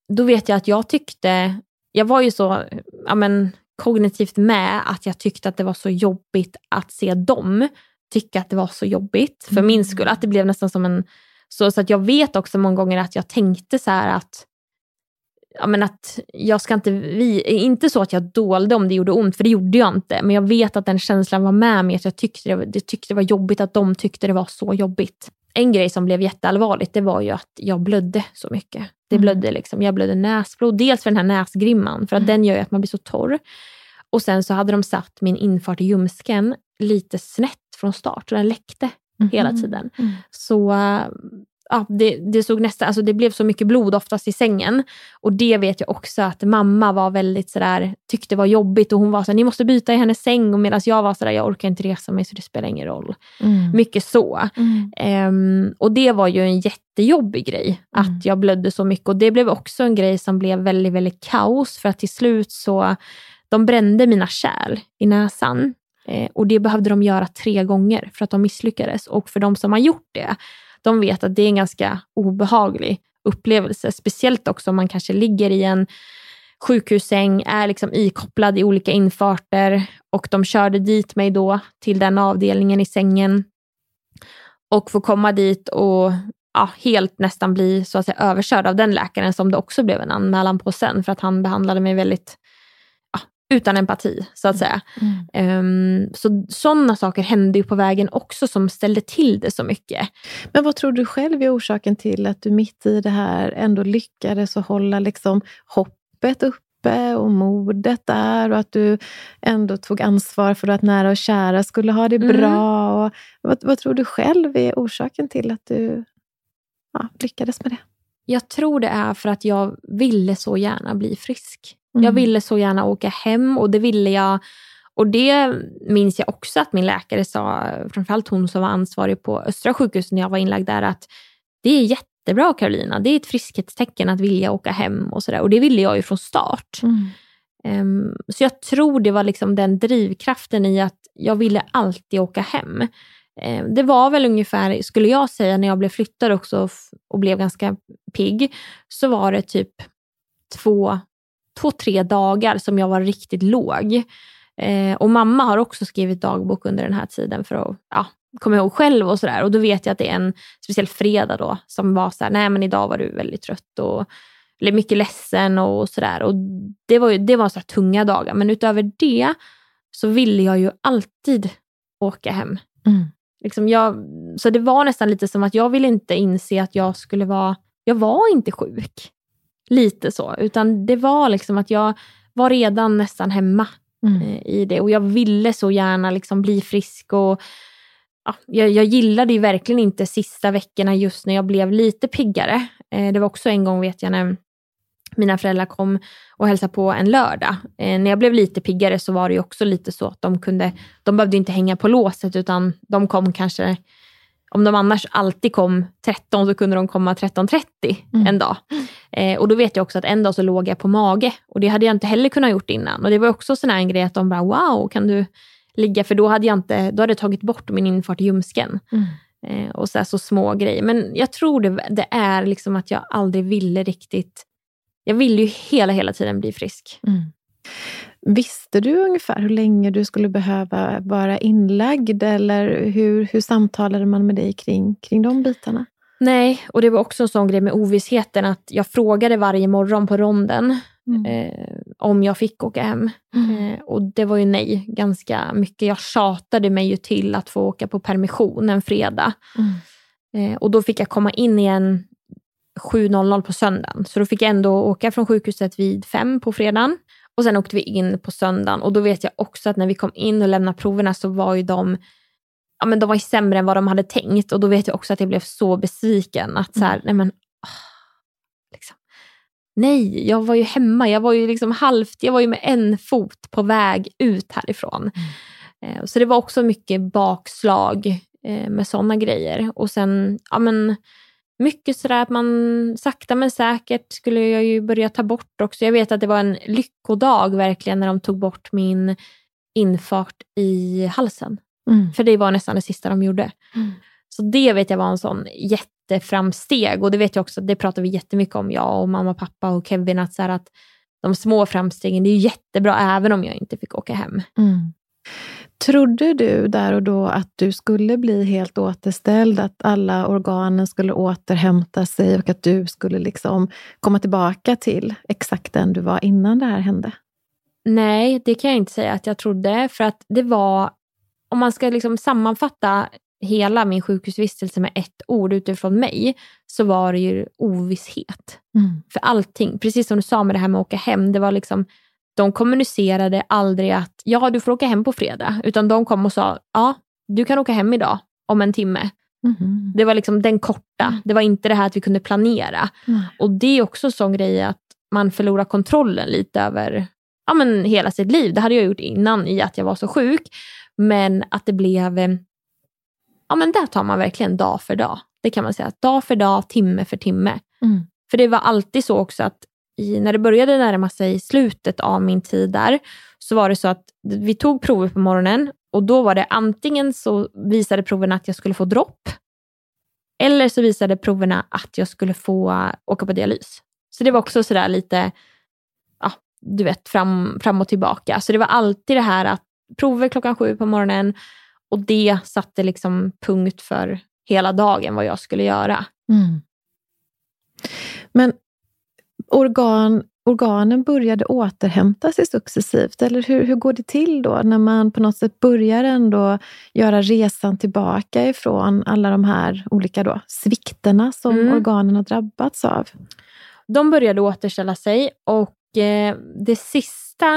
då vet jag att jag tyckte, jag var ju så ja, men, kognitivt med att jag tyckte att det var så jobbigt att se dem tycka att det var så jobbigt för min skull. Att det blev nästan som en... Så, så att jag vet också många gånger att jag tänkte så här att ja, men att jag ska inte, vi, inte så att jag dolde om det gjorde ont, för det gjorde jag inte. Men jag vet att den känslan var med mig, att jag tyckte det, jag tyckte det var jobbigt att de tyckte det var så jobbigt. En grej som blev jätteallvarligt, det var ju att jag blödde så mycket. Det blödde liksom, jag blödde näsblod, dels för den här näsgrimman, för att den gör ju att man blir så torr. Och sen så hade de satt min infart i ljumsken lite snett från start, så den läckte hela tiden. Så äh, ja, det, det, såg nästan, alltså det blev så mycket blod oftast i sängen. Och det vet jag också att mamma var väldigt sådär, tyckte var jobbigt och hon var såhär, ni måste byta i hennes säng. Och medan jag var sådär, jag orkar inte resa mig så det spelar ingen roll. Mycket så. Ehm, och det var ju en jättejobbig grej, att jag blödde så mycket. Och det blev också en grej som blev väldigt, väldigt kaos. För att till slut så, de brände mina kärl i näsan. Eh, och det behövde de göra tre gånger för att de misslyckades. Och för de som har gjort det, de vet att det är en ganska obehaglig upplevelse. Speciellt också om man kanske ligger i en sjukhussäng, är liksom ikopplad i olika infarter och de körde dit mig då till den avdelningen i sängen och får komma dit och ja, helt nästan bli så att säga, överkörd av den läkaren som det också blev en anmälan på sen för att han behandlade mig väldigt utan empati så att säga. Um, så sådana saker hände ju på vägen också som ställde till det så mycket. Men vad tror du själv är orsaken till att du mitt i det här ändå lyckades att hålla liksom hoppet uppe och modet där och att du ändå tog ansvar för att nära och kära skulle ha det Mm. bra. Och vad, vad tror du själv är orsaken till att du ja, lyckades med det? Jag tror det är för att jag ville så gärna bli frisk. Mm. Jag ville så gärna åka hem och det ville jag. Och det minns jag också att min läkare sa, framförallt hon som var ansvarig på Östra sjukhuset när jag var inlagd där, att det är jättebra Carolina, det är ett friskhetstecken att vilja åka hem och sådär. Och det ville jag ju från start. Ehm, så jag tror det var liksom den drivkraften i att jag ville alltid åka hem. Ehm, det var väl ungefär, skulle jag säga, när jag blev flyttad också och blev ganska pigg, så var det typ två, två, tre dagar som jag var riktigt låg. Eh, och mamma har också skrivit dagbok under den här tiden för att ja, komma ihåg själv och sådär. Och då vet jag att det är en speciell fredag då som var så här, nej men idag var du väldigt trött och eller mycket ledsen och sådär. Och det var, ju, det var så tunga dagar. Men utöver det så ville jag ju alltid åka hem. Mm. Liksom jag, så det var nästan lite som att jag ville inte inse att jag skulle vara, jag var inte sjuk. Lite så, utan det var liksom att jag var redan nästan hemma Mm. eh, i det. Och jag ville så gärna liksom bli frisk. och ja, jag, jag gillade ju verkligen inte sista veckorna just när jag blev lite piggare. Eh, det var också en gång vet jag när mina föräldrar kom och hälsade på en lördag. Eh, när jag blev lite piggare så var det ju också lite så att de kunde, de behövde inte hänga på låset utan de kom kanske, om de annars alltid kom 13 så kunde de komma 13.30 Mm. en dag. Eh, och då vet jag också att en dag så låg jag på mage och det hade jag inte heller kunnat gjort innan. Och det var också sån här en grej att de bara wow, kan du ligga? För då hade jag inte, då hade jag tagit bort min infart i ljumsken. Mm. Eh, och så, här, så små grejer. Men jag tror det, det är liksom att jag aldrig ville riktigt... Jag ville ju hela, hela tiden bli frisk. Mm. Visste du ungefär hur länge du skulle behöva vara inlagd eller hur, hur samtalade man med dig kring, kring de bitarna? Nej, och det var också en sån grej med ovissheten att jag frågade varje morgon på ronden Mm. eh, om jag fick åka hem. Eh, och det var ju nej, ganska mycket. Jag tjatade mig ju till att få åka på permission en fredag. Mm. Eh, och då fick jag komma in igen 7.00 på söndagen. Så då fick jag ändå åka från sjukhuset vid fem på fredagen. Och sen åkte vi in på söndagen. Och då vet jag också att när vi kom in och lämnade proverna så var ju de Ja, men de var ju sämre än vad de hade tänkt och då vet jag också att jag blev så besviken. Att så här, nej men, ah, liksom. Nej, jag var ju hemma. Jag var ju liksom halvt, jag var ju med en fot på väg ut härifrån. Eh, så det var också mycket bakslag eh, med sådana grejer. Och sen, ja men, mycket sådär att man sakta men säkert skulle jag ju börja ta bort också. Jag vet att det var en lyckodag verkligen när de tog bort min infart i halsen. Mm. För det var nästan det sista de gjorde. Mm. Så det vet jag var en sån jätteframsteg. Och det vet jag också, det pratar vi jättemycket om, jag och mamma, pappa och Kevin, att, så att de små framstegen, det är jättebra även om jag inte fick åka hem. Mm. Trodde du där och då att du skulle bli helt återställd, att alla organen skulle återhämta sig och att du skulle liksom komma tillbaka till exakt den du var innan det här hände? Nej, det kan jag inte säga att jag trodde. För att det var, om man ska liksom sammanfatta hela min sjukhusvistelse med ett ord utifrån mig, så var det ju ovisshet. Mm. För allting, precis som du sa med det här med att åka hem, det var liksom, de kommunicerade aldrig att ja, du får åka hem på fredag, utan de kom och sa ja, du kan åka hem idag om en timme. Mhm. Det var liksom den korta, det var inte det här att vi kunde planera. Mm. Och det är också en sån grej att man förlorar kontrollen lite över ja, men hela sitt liv. Det hade jag gjort innan i att jag var så sjuk. Men att det blev, eh, ja men där tar man verkligen dag för dag. Det kan man säga, dag för dag, timme för timme. Mm. För det var alltid så också att i, när det började närma sig slutet av min tid där, så var det så att vi tog prover på morgonen och då var det antingen så visade proverna att jag skulle få dropp, eller så visade proverna att jag skulle få åka på dialys. Så det var också sådär lite, ja, du vet, fram, fram och tillbaka. Så det var alltid det här att prover klockan sju på morgonen och det satte liksom punkt för hela dagen vad jag skulle göra. Mm. Men organ, organen började återhämta sig successivt, eller hur, hur går det till då när man på något sätt börjar ändå göra resan tillbaka ifrån alla de här olika då, svikterna som Mm. organen har drabbats av? De började återställa sig och eh, det sista,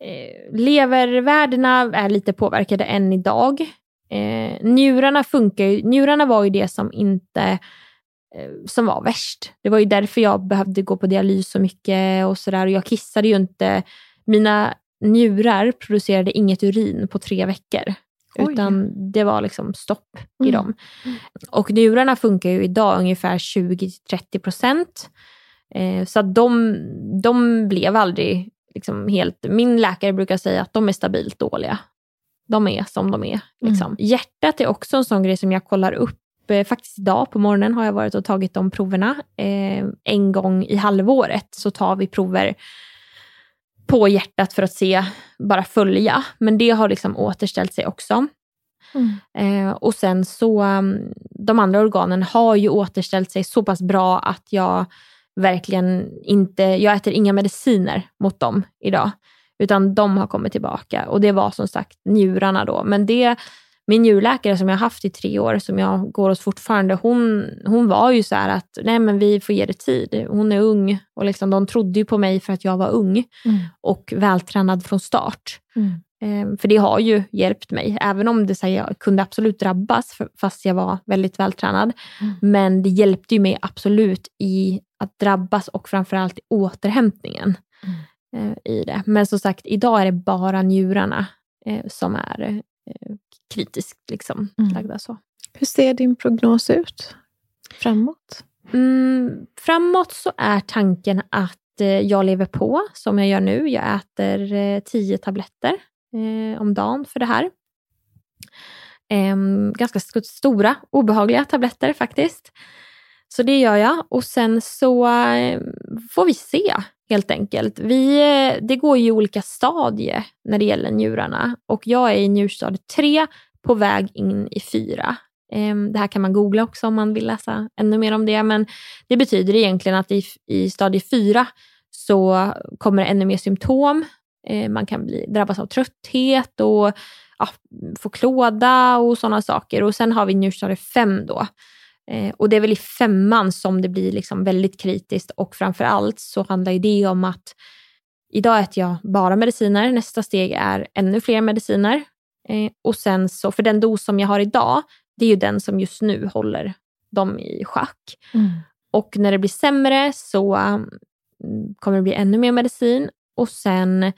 eh, levervärdena är lite påverkade än idag. Eh, njurarna funkar ju, njurarna var ju det som inte som var värst. Det var ju därför jag behövde gå på dialys så mycket och sådär. Jag kissade ju inte. Mina njurar producerade inget urin på tre veckor. Oj. Utan det var liksom stopp i Mm. dem. Och njurarna funkar ju idag ungefär 20-30 procent. Eh, så de, de blev aldrig liksom helt... Min läkare brukar säga att de är stabilt dåliga. De är som de är. Liksom. Hjärtat är också en sån grej som jag kollar upp. Eh, faktiskt idag på morgonen har jag varit och tagit de proverna. Eh, en gång i halvåret så tar vi prover på hjärtat för att se, bara följa. Men det har liksom återställt sig också. Mm. Eh, och sen så, um, de andra organen har ju återställt sig så pass bra att jag verkligen inte, jag äter inga mediciner mot dem idag. Utan de har kommit tillbaka och det var som sagt njurarna då. Men det, min njurläkare som jag har haft i tre år, som jag går hos fortfarande, hon, hon var ju så här att nej men vi får ge det tid. Hon är ung och liksom, de trodde ju på mig för att jag var ung mm. och vältränad från start. Mm. Ehm, för det har ju hjälpt mig, även om det, så här, jag kunde absolut drabbas fast jag var väldigt vältränad. Mm. Men det hjälpte ju mig absolut i att drabbas och framförallt i återhämtningen mm. eh, i det. Men som sagt, idag är det bara njurarna eh, som är kritiskt liksom, mm. lagda. Så. Hur ser din prognos ut framåt? Mm, framåt så är tanken att eh, jag lever på som jag gör nu. Jag äter eh, tio tabletter eh, om dagen för det här. Eh, ganska stora, obehagliga tabletter faktiskt. Så det gör jag och sen så eh, får vi se helt enkelt. Vi, eh, det går ju olika stadier när det gäller njurarna och jag är i njurstadie 3 på väg in i 4. Ehm, det här kan man googla också om man vill läsa ännu mer om det, men det betyder egentligen att i, i stadie 4 så kommer det ännu mer symptom. Ehm, man kan bli, drabbas av trötthet och ja, få klåda och sådana saker. Och sen har vi njurstadie 5 då. Ehm, och det är väl i femman som det blir liksom väldigt kritiskt och framför allt så handlar det om att idag äter jag bara mediciner. Nästa steg är ännu fler mediciner. Eh, och sen så, för den dos som jag har idag, det är ju den som just nu håller dem i schack. Mm. Och när det blir sämre så um, kommer det bli ännu mer medicin. Och sen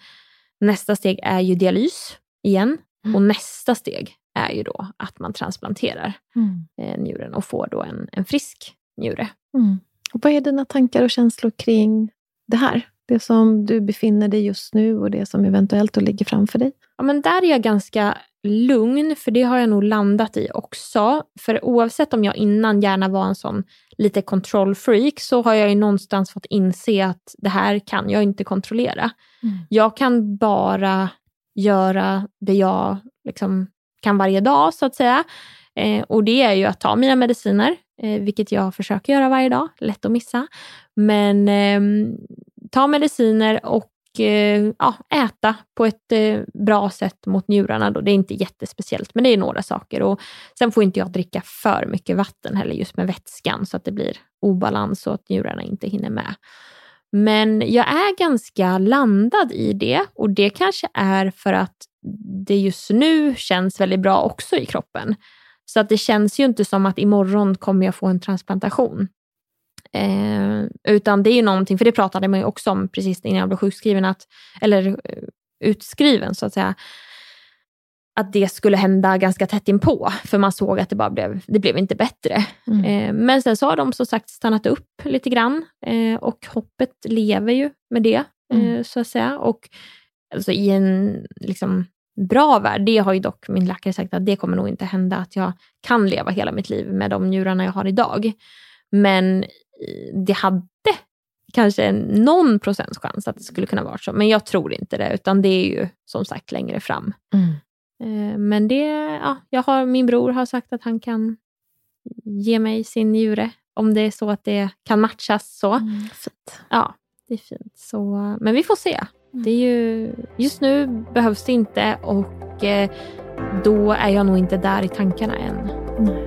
nästa steg är ju dialys igen. Mm. Och nästa steg är ju då att man transplanterar mm. eh, njuren och får då en, en frisk njure. Mm. Och vad är dina tankar och känslor kring det här? Det som du befinner dig just nu och det som eventuellt ligger framför dig? Ja, men där är jag ganska lugn, för det har jag nog landat i också. För oavsett om jag innan gärna var en sån lite kontrollfreak så har jag ju någonstans fått inse att det här kan jag inte kontrollera. Mm. Jag kan bara göra det jag liksom kan varje dag så att säga. Eh, och det är ju att ta mina mediciner, eh, vilket jag försöker göra varje dag. Lätt att missa. Men eh, ta mediciner och eh, ja, äta på ett eh, bra sätt mot njurarna. Då. Det är inte jättespeciellt, men det är några saker. Och sen får inte jag dricka för mycket vatten heller, just med vätskan, så att det blir obalans och att njurarna inte hinner med. Men jag är ganska landad i det och det kanske är för att det just nu känns väldigt bra också i kroppen. Så att det känns ju inte som att imorgon kommer jag få en transplantation. Eh, utan det är ju någonting, för det pratade man ju också om precis innan jag blev sjukskriven, att, eller eh, utskriven så att säga, att det skulle hända ganska tätt inpå, för man såg att det bara blev, det blev inte bättre. Mm. Eh, men sen så har de som sagt stannat upp lite grann eh, och hoppet lever ju med det, eh, mm. så att säga. Och alltså, i en liksom, bra värld, det har ju dock min läkare sagt att det kommer nog inte hända, att jag kan leva hela mitt liv med de njurarna jag har idag. Men det hade kanske någon procents chans att det skulle kunna vara så. Men jag tror inte det, utan det är ju som sagt längre fram. Mm. Eh, men det, ja, jag har, min bror har sagt att han kan ge mig sin njure om det är så att det kan matchas så. Mm. Ja, det är fint. Så, men vi får se. Det är ju, just nu behövs det inte och eh, då är jag nog inte där i tankarna än. Nej.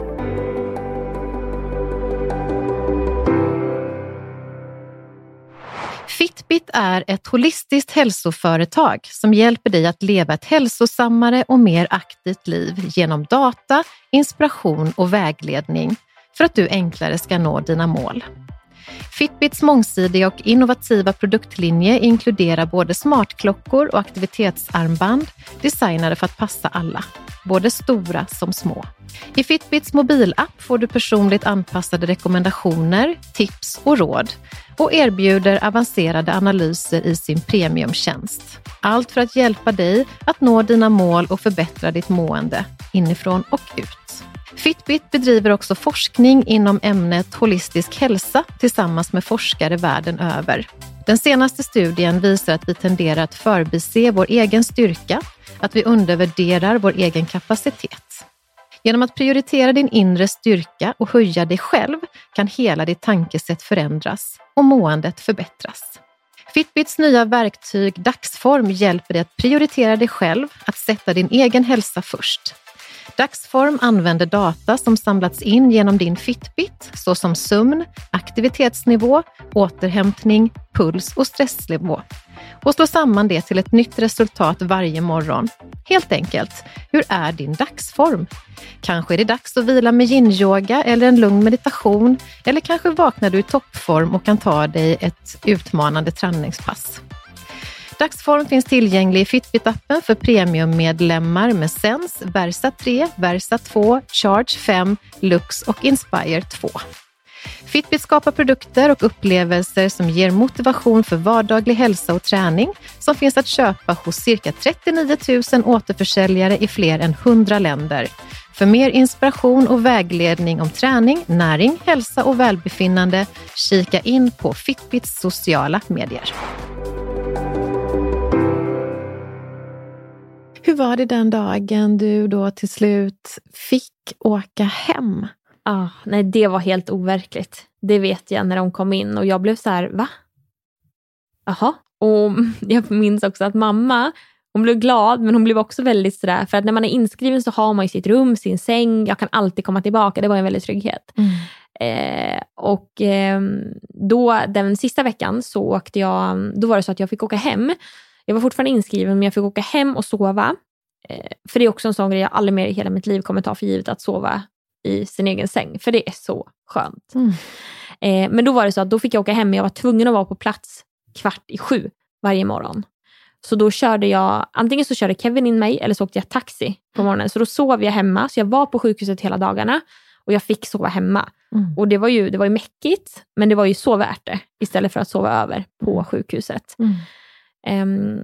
Fitbit är ett holistiskt hälsoföretag som hjälper dig att leva ett hälsosammare och mer aktivt liv genom data, inspiration och vägledning för att du enklare ska nå dina mål. Fitbits mångsidiga och innovativa produktlinje inkluderar både smartklockor och aktivitetsarmband designade för att passa alla, både stora som små. I Fitbits mobilapp får du personligt anpassade rekommendationer, tips och råd och erbjuder avancerade analyser i sin premiumtjänst. Allt för att hjälpa dig att nå dina mål och förbättra ditt mående inifrån och ut. Fitbit bedriver också forskning inom ämnet holistisk hälsa tillsammans med forskare världen över. Den senaste studien visar att vi tenderar att förbise vår egen styrka, att vi undervärderar vår egen kapacitet. Genom att prioritera din inre styrka och höja dig själv kan hela ditt tankesätt förändras och måendet förbättras. Fitbits nya verktyg Dagsform hjälper dig att prioritera dig själv, att sätta din egen hälsa först. Dagsform använder data som samlats in genom din Fitbit, såsom sömn, aktivitetsnivå, återhämtning, puls och stressnivå och slår samman det till ett nytt resultat varje morgon. Helt enkelt, hur är din dagsform? Kanske är det dags att vila med yin-yoga eller en lugn meditation, eller kanske vaknar du i toppform och kan ta dig ett utmanande träningspass. Dagsform finns tillgänglig i Fitbit-appen för premiummedlemmar med Sense, Versa 3, Versa 2, Charge 5, Lux och Inspire 2. Fitbit skapar produkter och upplevelser som ger motivation för vardaglig hälsa och träning som finns att köpa hos cirka 39 000 återförsäljare i fler än 100 länder. För mer inspiration och vägledning om träning, näring, hälsa och välbefinnande, kika in på Fitbits sociala medier. Hur var det den dagen du då till slut fick åka hem? Ah, nej, det var helt overkligt. Det vet jag när de kom in och jag blev så här, va? Jaha. Och jag minns också att mamma, hon blev glad men hon blev också väldigt sådär, för att när man är inskriven så har man ju sitt rum, sin säng, jag kan alltid komma tillbaka. Det var en väldig trygghet. Mm. Eh, och eh, då den sista veckan så åkte jag, då var det så att jag fick åka hem. Jag var fortfarande inskriven men jag fick åka hem och sova. Eh, för det är också en sån grej jag aldrig mer i hela mitt liv kommer ta för givet att sova i sin egen säng, för det är så skönt. Mm. Eh, men då var det så att då fick jag åka hem, men jag var tvungen att vara på plats kvart i sju varje morgon. Så då körde jag, antingen så körde Kevin in mig eller så åkte jag taxi på morgonen. Så då sov jag hemma, så jag var på sjukhuset hela dagarna och jag fick sova hemma. Mm. Och det var, ju, det var ju mäckigt, men det var ju så värt det istället för att sova över på sjukhuset. Mm. Um,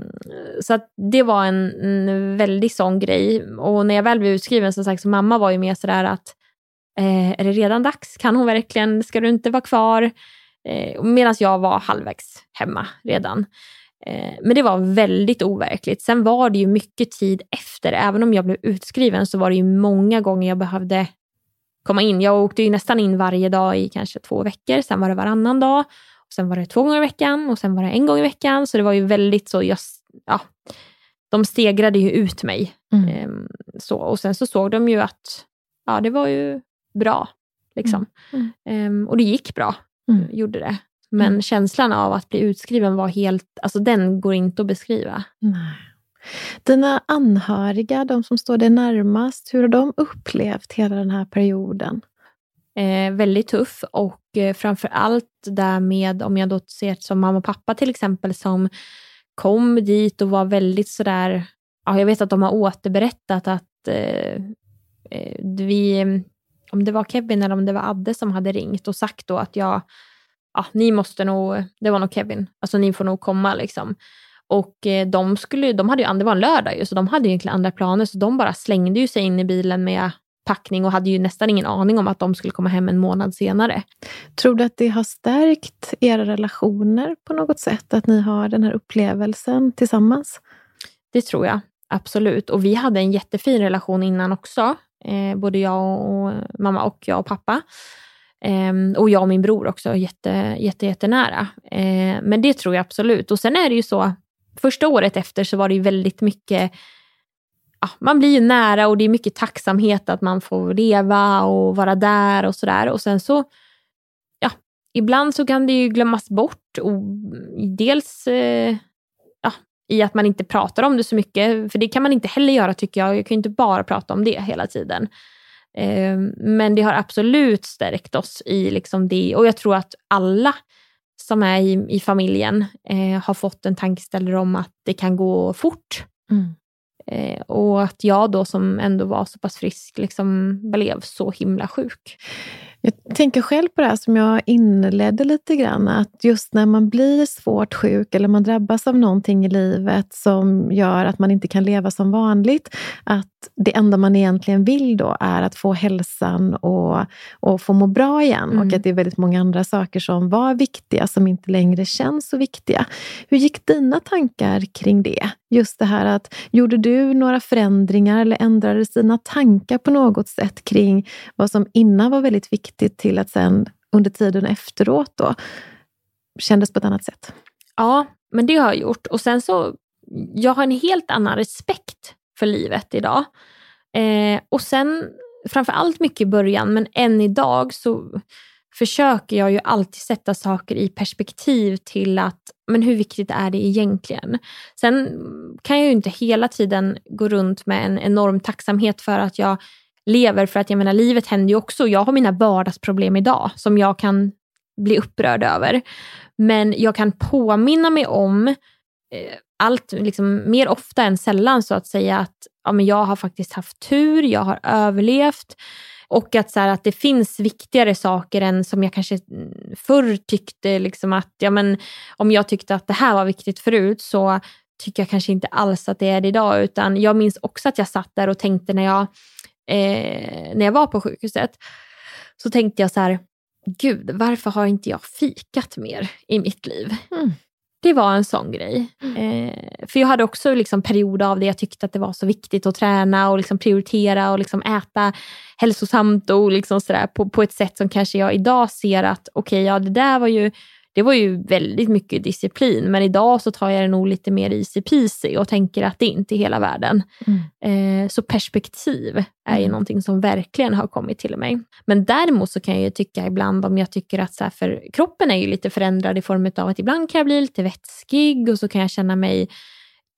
så att det var en, en väldigt sån grej. Och när jag väl blev utskriven, som sagt, så mamma var ju mer sådär att Eh, är det redan dags? Kan hon verkligen? Ska du inte vara kvar? Eh, Medan jag var halvvägs hemma redan. Eh, men det var väldigt overkligt. Sen var det ju mycket tid efter. Även om jag blev utskriven så var det ju många gånger jag behövde komma in. Jag åkte ju nästan in varje dag i kanske två veckor. Sen var det varannan dag. Sen var det två gånger i veckan och sen var det en gång i veckan. Så det var ju väldigt så, jag, ja, de stegrade ju ut mig. Mm. Ehm, så, och sen så såg de ju att ja, det var ju bra. Liksom. Mm. Um, och det gick bra, mm. gjorde det. Men mm. känslan av att bli utskriven var helt, alltså den går inte att beskriva. Nej. Dina anhöriga, de som står dig närmast, hur har de upplevt hela den här perioden? Eh, väldigt tuff och eh, framför allt där med, om jag då ser som mamma och pappa till exempel, som kom dit och var väldigt sådär, ja, jag vet att de har återberättat att eh, eh vi om det var Kevin eller om det var Adde som hade ringt och sagt då att jag, ja, ni måste nog, det var nog Kevin, alltså ni får nog komma liksom. Och eh, de, skulle, de hade ju, det var en lördag ju, så de hade ju egentligen andra planer, så de bara slängde ju sig in i bilen med packning och hade ju nästan ingen aning om att de skulle komma hem en månad senare. Tror du att det har stärkt era relationer på något sätt, att ni har den här upplevelsen tillsammans? Det tror jag, absolut. Och vi hade en jättefin relation innan också eh, både jag och mamma och jag och pappa. Eh, och jag och min bror också, jätte, jätte, jättenära. Eh, men det tror jag absolut. Och sen är det ju så, första året efter så var det ju väldigt mycket man blir ju nära och det är mycket tacksamhet att man får leva och vara där och sådär. Och sen så, ja, ibland så kan det ju glömmas bort. Och dels eh, ja, i att man inte pratar om det så mycket. För det kan man inte heller göra tycker jag. Jag kan inte bara prata om det hela tiden. Eh, men det har absolut stärkt oss i liksom det. Och jag tror att alla som är i, i familjen eh, har fått en tankeställare om att det kan gå fort. Mm. Eh, och att jag då som ändå var så pass frisk liksom blev så himla sjuk. Jag tänker själv på det här som jag inledde lite grann, att just när man blir svårt sjuk eller man drabbas av någonting i livet som gör att man inte kan leva som vanligt, att det enda man egentligen vill då är att få hälsan och, och få må bra igen. Mm. Och att det är väldigt många andra saker som var viktiga som inte längre känns så viktiga. Hur gick dina tankar kring det? Just det här att, gjorde du några förändringar eller ändrade dina tankar på något sätt kring vad som innan var väldigt viktigt till att sen under tiden efteråt då kändes på ett annat sätt? Ja, men det har jag gjort. Och sen så, jag har en helt annan respekt för livet idag. Eh, och sen, framför allt mycket i början, men än idag så försöker jag ju alltid sätta saker i perspektiv till att men hur viktigt är det egentligen? Sen kan jag ju inte hela tiden gå runt med en enorm tacksamhet för att jag lever, för att jag menar livet händer ju också. Jag har mina vardagsproblem idag som jag kan bli upprörd över. Men jag kan påminna mig om eh, allt liksom, mer ofta än sällan så att säga att ja, men jag har faktiskt haft tur, jag har överlevt. Och att, så här, att det finns viktigare saker än som jag kanske mm, förr tyckte. Liksom att, ja, men, om jag tyckte att det här var viktigt förut så tycker jag kanske inte alls att det är det idag. Utan jag minns också att jag satt där och tänkte när jag, eh, när jag var på sjukhuset. Så tänkte jag så här, gud varför har inte jag fikat mer i mitt liv? Mm. Det var en sån grej. Mm. Eh, för jag hade också liksom perioder av det jag tyckte att det var så viktigt att träna och liksom prioritera och liksom äta hälsosamt och liksom sådär på, på ett sätt som kanske jag idag ser att okej, okay, ja det där var ju det var ju väldigt mycket disciplin, men idag så tar jag det nog lite mer easy peasy och tänker att det inte är hela världen. Mm. Eh, så perspektiv är ju mm. någonting som verkligen har kommit till mig. Men däremot så kan jag ju tycka ibland om jag tycker att, så här, för kroppen är ju lite förändrad i form av att ibland kan jag bli lite vätskig och så kan jag känna mig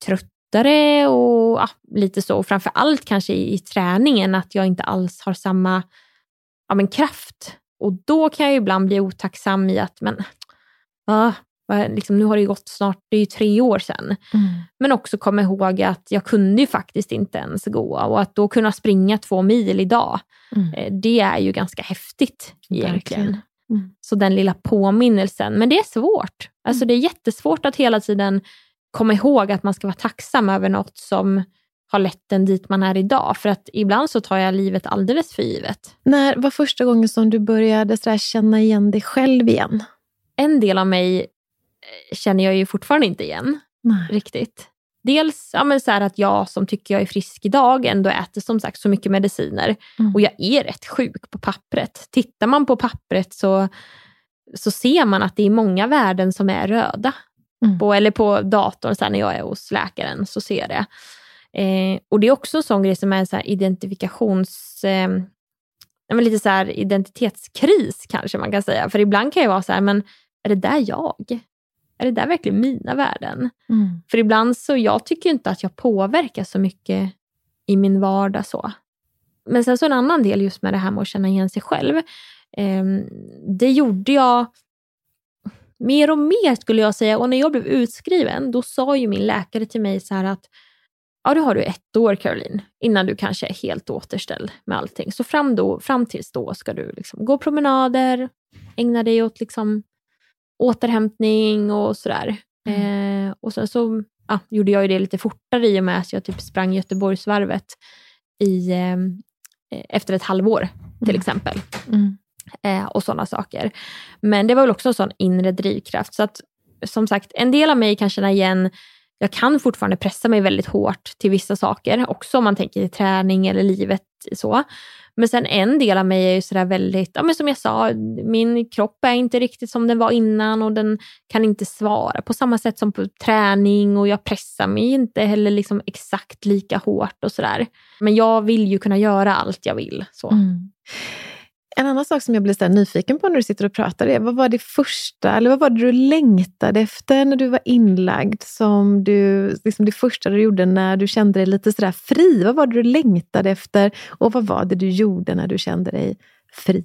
tröttare och ja, lite så. Framför allt kanske i, i träningen att jag inte alls har samma ja, men kraft och då kan jag ibland bli otacksam i att men ah, liksom, nu har det ju gått snart, det är ju tre år sedan. Mm. Men också komma ihåg att jag kunde ju faktiskt inte ens gå och att då kunna springa två mil idag, mm. Eh, det är ju ganska häftigt egentligen. Mm. Så den lilla påminnelsen, men det är svårt. Alltså mm. det är jättesvårt att hela tiden komma ihåg att man ska vara tacksam över något som har lett en dit man är idag. För att ibland så tar jag livet alldeles för givet. När var första gången som du började så känna igen dig själv igen? En del av mig eh, känner jag ju fortfarande inte igen Nej. riktigt. Dels ja, så att jag som tycker jag är frisk idag ändå äter som sagt så mycket mediciner. Mm. Och jag är rätt sjuk på pappret. Tittar man på pappret så, så ser man att det är många värden som är röda. Mm. På, eller på datorn så när jag är hos läkaren så ser jag det. Eh, och det är också en sån grej som är en så identifikations... Eh, lite så identitetskris kanske man kan säga. För ibland kan jag vara så här, men är det där jag? Är det där verkligen mina värden? Mm. För ibland så, jag tycker inte att jag påverkar så mycket i min vardag så. Men sen så en annan del just med det här med att känna igen sig själv. Eh, det gjorde jag mer och mer skulle jag säga. Och när jag blev utskriven, då sa ju min läkare till mig så här att ja, då har du ett år Caroline, innan du kanske är helt återställd med allting. Så fram, då, fram tills då ska du liksom gå promenader, ägna dig åt liksom återhämtning och sådär. Mm. Eh, och sen så ja, gjorde jag det lite fortare i och med att jag typ sprang Göteborgsvarvet i, eh, efter ett halvår till mm. exempel. Mm. Eh, och sådana saker. Men det var väl också en sån inre drivkraft. Så att som sagt, en del av mig kan känna igen jag kan fortfarande pressa mig väldigt hårt till vissa saker, också om man tänker i träning eller livet så. Men sen en del av mig är ju sådär väldigt, ja men som jag sa, min kropp är inte riktigt som den var innan och den kan inte svara på samma sätt som på träning och jag pressar mig inte heller liksom exakt lika hårt och sådär. Men jag vill ju kunna göra allt jag vill. Så. Mm. En annan sak som jag blir så nyfiken på när du sitter och pratar är, vad var det första, eller vad var det du längtade efter när du var inlagd? Som du, liksom det första du gjorde när du kände dig lite sådär fri. Vad var det du längtade efter och vad var det du gjorde när du kände dig fri?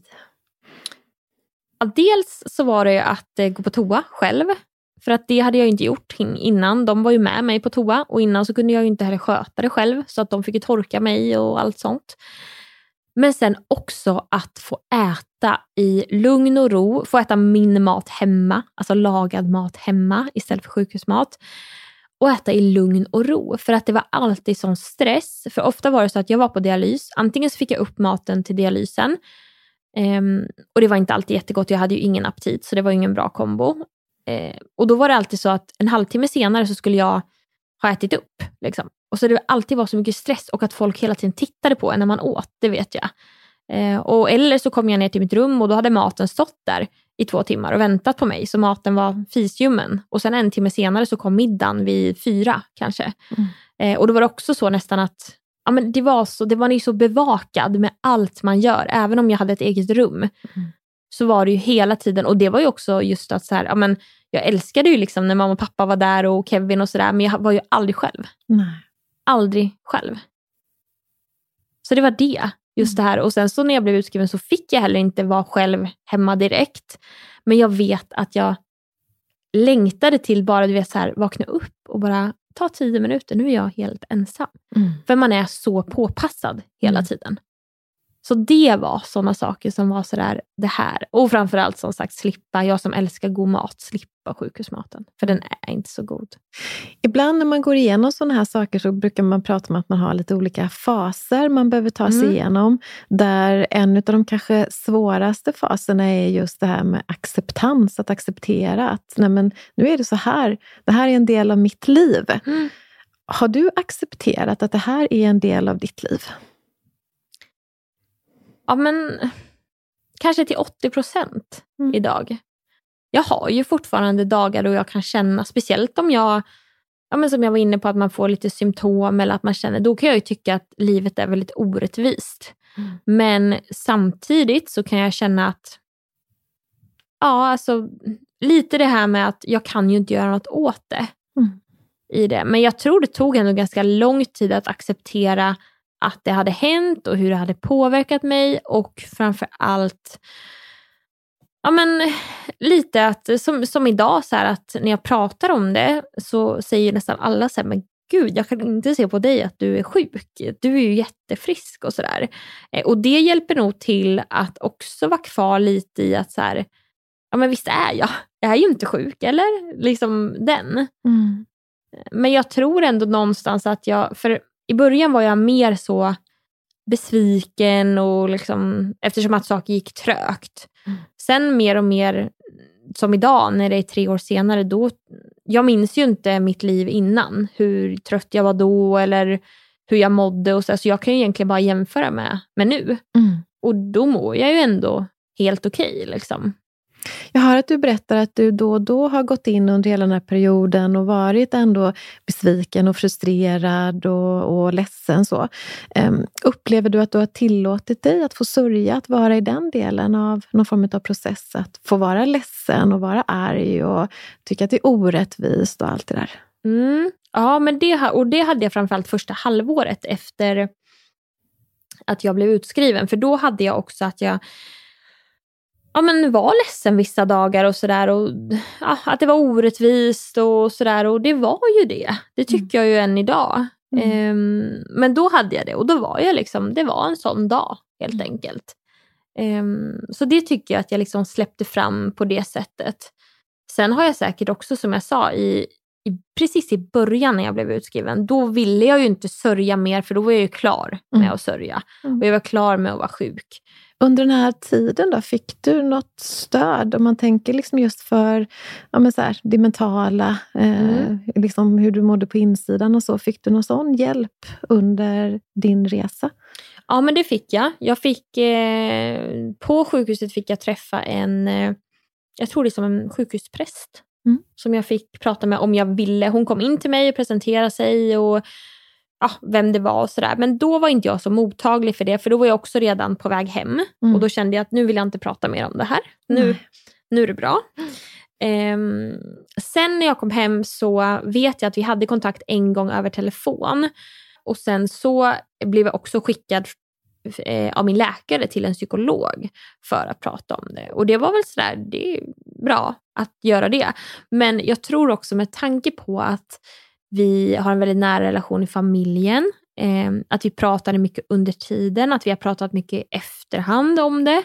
Ja, dels så var det att eh, gå på toa själv. För att det hade jag inte gjort innan. De var ju med mig på toa och innan så kunde jag inte heller sköta det själv. Så att de fick torka mig och allt sånt. Men sen också att få äta i lugn och ro, få äta min mat hemma, alltså lagad mat hemma istället för sjukhusmat. Och äta i lugn och ro. För att det var alltid sån stress. För ofta var det så att jag var på dialys. Antingen så fick jag upp maten till dialysen. Um, och det var inte alltid jättegott. Jag hade ju ingen aptit så det var ingen bra kombo. Uh, och då var det alltid så att en halvtimme senare så skulle jag ha ätit upp. Liksom. Och så det alltid var så mycket stress och att folk hela tiden tittade på en när man åt, det vet jag. Eh, och eller så kom jag ner till mitt rum och då hade maten stått där i två timmar och väntat på mig, så maten var fisljummen. Och sen en timme senare så kom middagen vid fyra kanske. Mm. Eh, och då var det också så nästan att ja, men det var så, det var ju så bevakad med allt man gör, även om jag hade ett eget rum. Mm. Så var det ju hela tiden, och det var ju också just att så här, ja, men, jag älskade ju liksom när mamma och pappa var där och Kevin och sådär, men jag var ju aldrig själv. Nej. Aldrig själv. Så det var det, just det här. Och sen så när jag blev utskriven så fick jag heller inte vara själv hemma direkt. Men jag vet att jag längtade till bara du vet, så här, vakna upp och bara ta tio minuter, nu är jag helt ensam. Mm. För man är så påpassad hela mm. tiden. Så det var sådana saker som var sådär, det här. Och framförallt som sagt slippa, jag som älskar god mat, slippa sjukhusmaten. För den är inte så god. Ibland när man går igenom sådana här saker så brukar man prata om att man har lite olika faser man behöver ta sig mm. igenom. Där en av de kanske svåraste faserna är just det här med acceptans, att acceptera att nej men, nu är det så här, det här är en del av mitt liv. Mm. Har du accepterat att det här är en del av ditt liv? Ja men kanske till 80 procent mm. idag. Jag har ju fortfarande dagar då jag kan känna, speciellt om jag, ja men som jag var inne på, att man får lite symptom eller att man känner, då kan jag ju tycka att livet är väldigt orättvist. Mm. Men samtidigt så kan jag känna att, ja alltså lite det här med att jag kan ju inte göra något åt det. Mm. i det. Men jag tror det tog ändå ganska lång tid att acceptera att det hade hänt och hur det hade påverkat mig och framför allt Ja men lite att, som, som idag, så här, att när jag pratar om det så säger nästan alla så här, men gud, jag kan inte se på dig att du är sjuk. Du är ju jättefrisk och sådär. Eh, och det hjälper nog till att också vara kvar lite i att så här, ja men visst är jag. Jag är ju inte sjuk, eller? Liksom den. Mm. Men jag tror ändå någonstans att jag, för i början var jag mer så besviken och liksom, eftersom att saker gick trögt. Mm. Sen mer och mer, som idag när det är tre år senare, då, jag minns ju inte mitt liv innan. Hur trött jag var då eller hur jag mådde. Och så, så jag kan ju egentligen bara jämföra med, med nu. Mm. Och då mår jag ju ändå helt okej. Okay, liksom. Jag hör att du berättar att du då och då har gått in under hela den här perioden och varit ändå besviken och frustrerad och, och ledsen. Så. Um, upplever du att du har tillåtit dig att få sörja, att vara i den delen av någon form av process? Att få vara ledsen och vara arg och tycka att det är orättvist och allt det där? Mm. Ja, men det, och det hade jag framförallt första halvåret efter att jag blev utskriven. För då hade jag också att jag ja, men var ledsen vissa dagar och sådär. Ja, att det var orättvist och sådär. Och det var ju det. Det tycker mm. jag ju än idag. Mm. Um, men då hade jag det och då var jag liksom, det var en sån dag helt mm. enkelt. Um, så det tycker jag att jag liksom släppte fram på det sättet. Sen har jag säkert också som jag sa i, i, precis i början när jag blev utskriven, då ville jag ju inte sörja mer för då var jag ju klar med mm. att sörja. Mm. Och jag var klar med att vara sjuk. Under den här tiden då, fick du något stöd? Om man tänker liksom just för ja, men så här, det mentala, eh, mm. liksom hur du mådde på insidan och så. Fick du någon sån hjälp under din resa? Ja, men det fick jag. jag fick, eh, på sjukhuset fick jag träffa en, eh, jag tror det är som en sjukhuspräst, mm. som jag fick prata med om jag ville. Hon kom in till mig och presenterade sig och ja, vem det var och sådär. Men då var inte jag så mottaglig för det, för då var jag också redan på väg hem. Mm. Och då kände jag att nu vill jag inte prata mer om det här. Nu, nu är det bra. Um, sen när jag kom hem så vet jag att vi hade kontakt en gång över telefon. Och sen så blev jag också skickad eh, av min läkare till en psykolog för att prata om det. Och det var väl sådär, det är bra att göra det. Men jag tror också med tanke på att vi har en väldigt nära relation i familjen. Eh, att vi pratade mycket under tiden, att vi har pratat mycket i efterhand om det.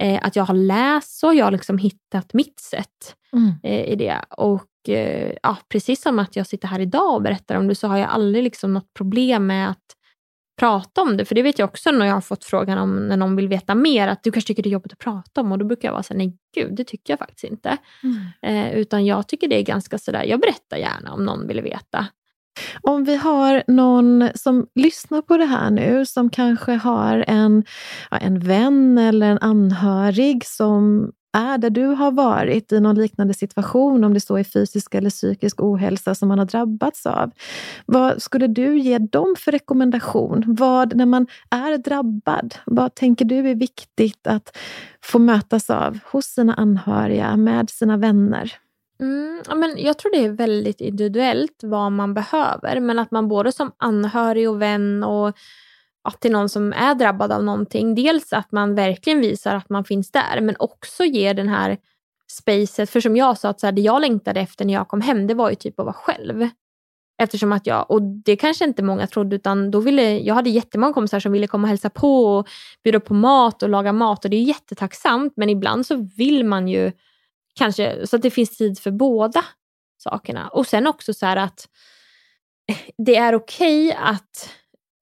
Eh, att jag har läst så, jag har liksom hittat mitt sätt Mm. eh, i det. Och ja, precis som att jag sitter här idag och berättar om det så har jag aldrig liksom något problem med att prata om det. För det vet jag också när jag har fått frågan om när någon vill veta mer, att du kanske tycker det är jobbigt att prata om och då brukar jag vara såhär, nej gud det tycker jag faktiskt inte. Eh, utan jag tycker det är ganska sådär, jag berättar gärna om någon vill veta. Om vi har någon som lyssnar på det här nu som kanske har en, ja, en vän eller en anhörig som är där du har varit i någon liknande situation, om det så är fysisk eller psykisk ohälsa som man har drabbats av. Vad skulle du ge dem för rekommendation? Vad, när man är drabbad, vad tänker du är viktigt att få mötas av hos sina anhöriga, med sina vänner? Mm, ja, men jag tror det är väldigt individuellt vad man behöver. Men att man både som anhörig och vän och till någon som är drabbad av någonting. Dels att man verkligen visar att man finns där men också ger den här spacet. För som jag sa, att så här, det jag längtade efter när jag kom hem det var ju typ att vara själv. Eftersom att jag, och det kanske inte många trodde, utan då ville, jag hade jättemånga kompisar som ville komma och hälsa på och bjuda på mat och laga mat och det är jättetacksamt men ibland så vill man ju kanske, så att det finns tid för båda sakerna. Och sen också så här att det är okej okay att,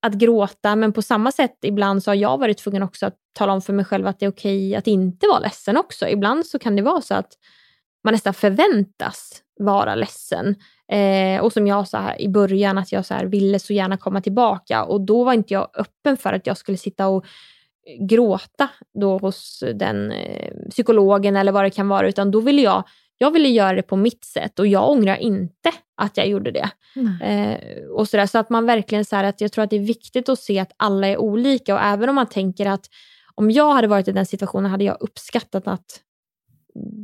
att gråta men på samma sätt ibland så har jag varit tvungen också att tala om för mig själv att det är okej att inte vara ledsen också. Ibland så kan det vara så att man nästan förväntas vara ledsen. Eh, och som jag sa här i början, att jag så här ville så gärna komma tillbaka och då var inte jag öppen för att jag skulle sitta och gråta då hos den eh, psykologen eller vad det kan vara, utan då ville jag, jag ville göra det på mitt sätt och jag ångrar inte att jag gjorde det. Eh, och så, där, så att man verkligen så här, att jag tror att det är viktigt att se att alla är olika och även om man tänker att om jag hade varit i den situationen hade jag uppskattat att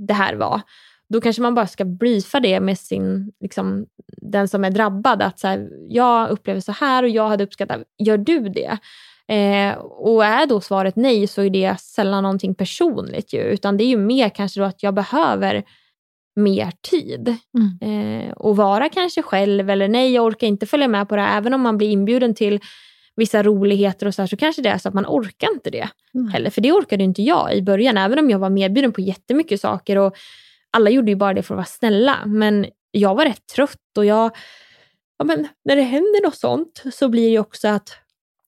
det här var. Då kanske man bara ska briefa det med sin, liksom, den som är drabbad. Att så här, jag upplever så här och jag hade uppskattat, gör du det? Eh, och är då svaret nej så är det sällan någonting personligt ju, utan det är ju mer kanske då att jag behöver mer tid. Mm. Eh, och vara kanske själv eller nej jag orkar inte följa med på det här. Även om man blir inbjuden till vissa roligheter och så här, så kanske det är så att man orkar inte det Mm. heller. För det orkade inte jag i början, även om jag var medbjuden på jättemycket saker och alla gjorde ju bara det för att vara snälla. Men jag var rätt trött och jag, ja, men när det händer något sånt så blir det också att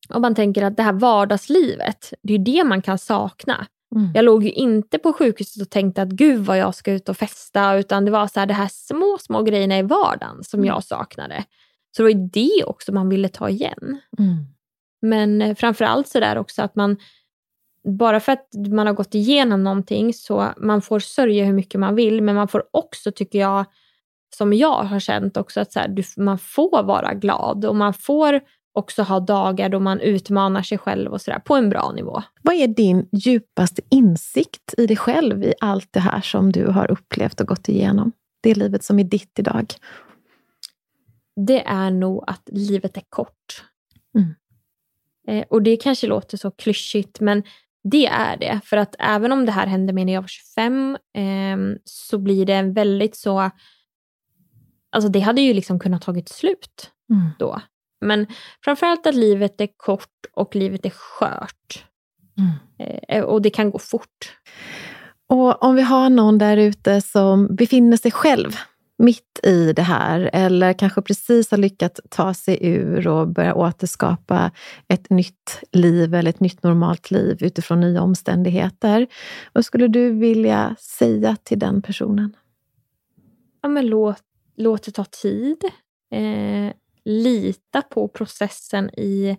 om man tänker att det här vardagslivet, det är ju det man kan sakna. Mm. Jag låg ju inte på sjukhuset och tänkte att gud vad jag ska ut och festa, utan det var så här, det här små, små grejerna i vardagen som jag saknade. Så det var det också man ville ta igen. Mm. Men eh, framförallt så där också att man, bara för att man har gått igenom någonting så man får sörja hur mycket man vill, men man får också, tycker jag, som jag har känt också, att så här, du, man får vara glad och man får också ha dagar då man utmanar sig själv och sådär på en bra nivå. Vad är din djupaste insikt i dig själv i allt det här som du har upplevt och gått igenom? Det livet som är ditt idag. Det är nog att livet är kort. Mm. Eh, och det kanske låter så klyschigt, men det är det. För att även om det här hände mig när jag var 25 eh, så blir det en väldigt så... Alltså det hade ju liksom kunnat tagit slut Mm. då. Men framförallt att livet är kort och livet är skört. Mm. Eh, och det kan gå fort. Och om vi har någon där ute som befinner sig själv mitt i det här eller kanske precis har lyckats ta sig ur och börja återskapa ett nytt liv eller ett nytt normalt liv utifrån nya omständigheter. Vad skulle du vilja säga till den personen? Ja, men låt, låt det ta tid. Eh, lita på processen i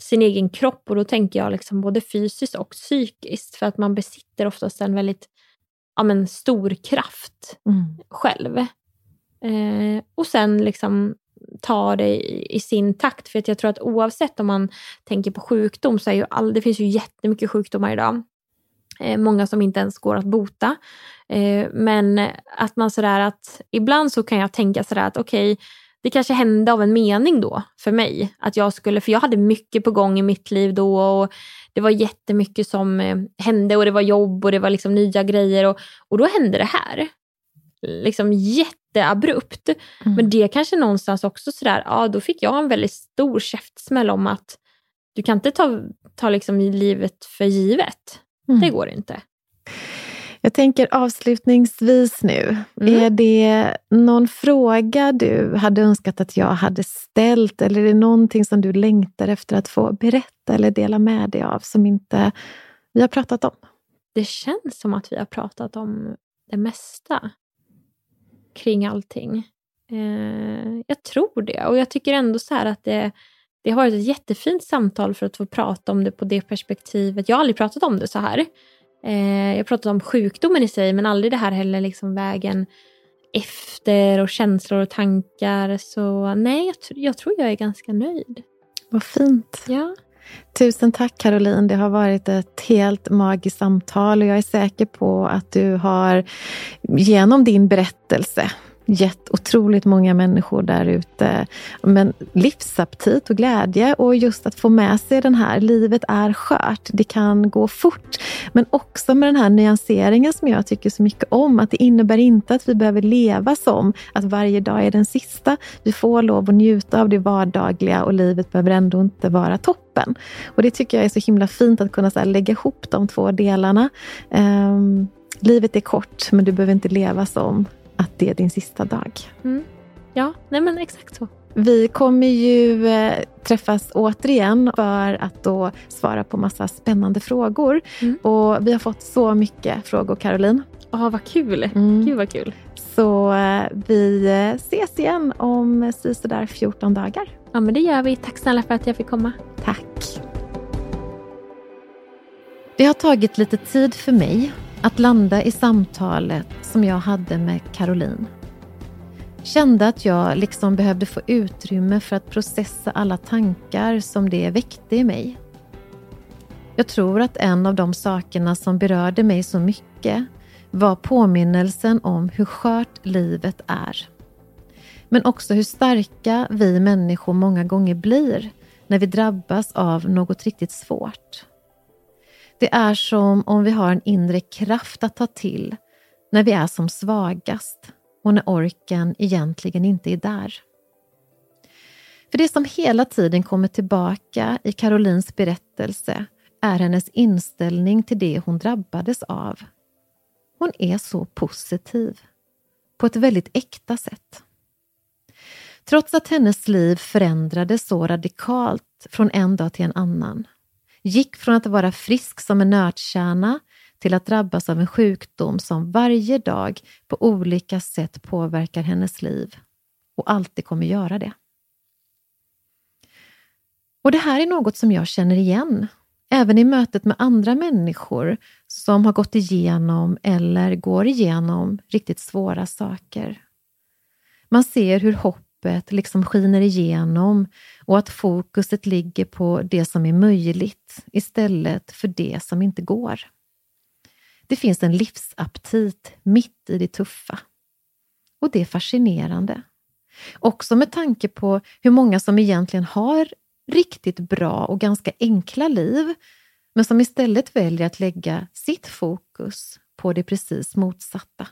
sin egen kropp och då tänker jag liksom både fysiskt och psykiskt för att man besitter oftast en väldigt ja, men stor kraft Mm. själv. Eh, och sen liksom ta det i, i sin takt. För att jag tror att oavsett om man tänker på sjukdom så är ju all, det finns ju jättemycket sjukdomar idag. Eh, många som inte ens går att bota. Eh, men att man sådär att ibland så kan jag tänka sådär att okej, det kanske hände av en mening då för mig. Att jag skulle, för jag hade mycket på gång i mitt liv då och det var jättemycket som eh, hände och det var jobb och det var liksom nya grejer och, och då hände det här. Liksom jätteabrupt. Mm. Men det kanske någonstans också sådär, ja då fick jag en väldigt stor käftsmäll om att du kan inte ta, ta liksom livet för givet. Mm. Det går inte. Jag tänker avslutningsvis nu, Mm. är det någon fråga du hade önskat att jag hade ställt eller är det någonting som du längtar efter att få berätta eller dela med dig av som inte vi har pratat om? Det känns som att vi har pratat om det mesta kring allting. Eh, jag tror det och jag tycker ändå så här att det, det har varit ett jättefint samtal för att få prata om det på det perspektivet. Jag har aldrig pratat om det så här. Eh, jag pratat om sjukdomen i sig men aldrig det här heller liksom vägen efter och känslor och tankar. Så nej, jag, tr- jag tror jag är ganska nöjd. Vad fint. Ja. Tusen tack Caroline. Det har varit ett helt magiskt samtal och jag är säker på att du har genom din berättelse gett otroligt många människor där ute men livsaptit och glädje och just att få med sig den här, livet är skört, det kan gå fort. Men också med den här nyanseringen som jag tycker så mycket om, att det innebär inte att vi behöver leva som att varje dag är den sista. Vi får lov att njuta av det vardagliga och livet behöver ändå inte vara toppen. Och det tycker jag är så himla fint att kunna så här, lägga ihop de två delarna. Um, livet är kort, men du behöver inte leva som att det är din sista dag. Ja, nej men exakt så. Vi kommer ju eh, träffas återigen för att då svara på massa spännande frågor. Mm. Och vi har fått så mycket frågor, Caroline. Ja, vad kul. Mm. Gud vad kul. Så eh, vi eh, ses igen om sådär 14 dagar. Ja, men det gör vi. Tack snälla för att jag fick komma. Tack. Det har tagit lite tid för mig att landa i samtalet som jag hade med Caroline. Kände att jag liksom behövde få utrymme för att processa alla tankar som det väckte i mig. Jag tror att en av de sakerna som berörde mig så mycket var påminnelsen om hur skört livet är. Men också hur starka vi människor många gånger blir när vi drabbas av något riktigt svårt. Det är som om vi har en inre kraft att ta till när vi är som svagast och när orken egentligen inte är där. För det som hela tiden kommer tillbaka i Carolines berättelse är hennes inställning till det hon drabbades av. Hon är så positiv, på ett väldigt äkta sätt. Trots att hennes liv förändrades så radikalt från en dag till en annan, gick från att vara frisk som en nötkärna till att drabbas av en sjukdom som varje dag på olika sätt påverkar hennes liv och alltid kommer göra det. Och det här är något som jag känner igen, även i mötet med andra människor som har gått igenom eller går igenom riktigt svåra saker. Man ser hur hoppet liksom skiner igenom och att fokuset ligger på det som är möjligt istället för det som inte går. Det finns en livsaptit mitt i det tuffa. Och det är fascinerande. Också med tanke på hur många som egentligen har riktigt bra och ganska enkla liv, men som istället väljer att lägga sitt fokus på det precis motsatta.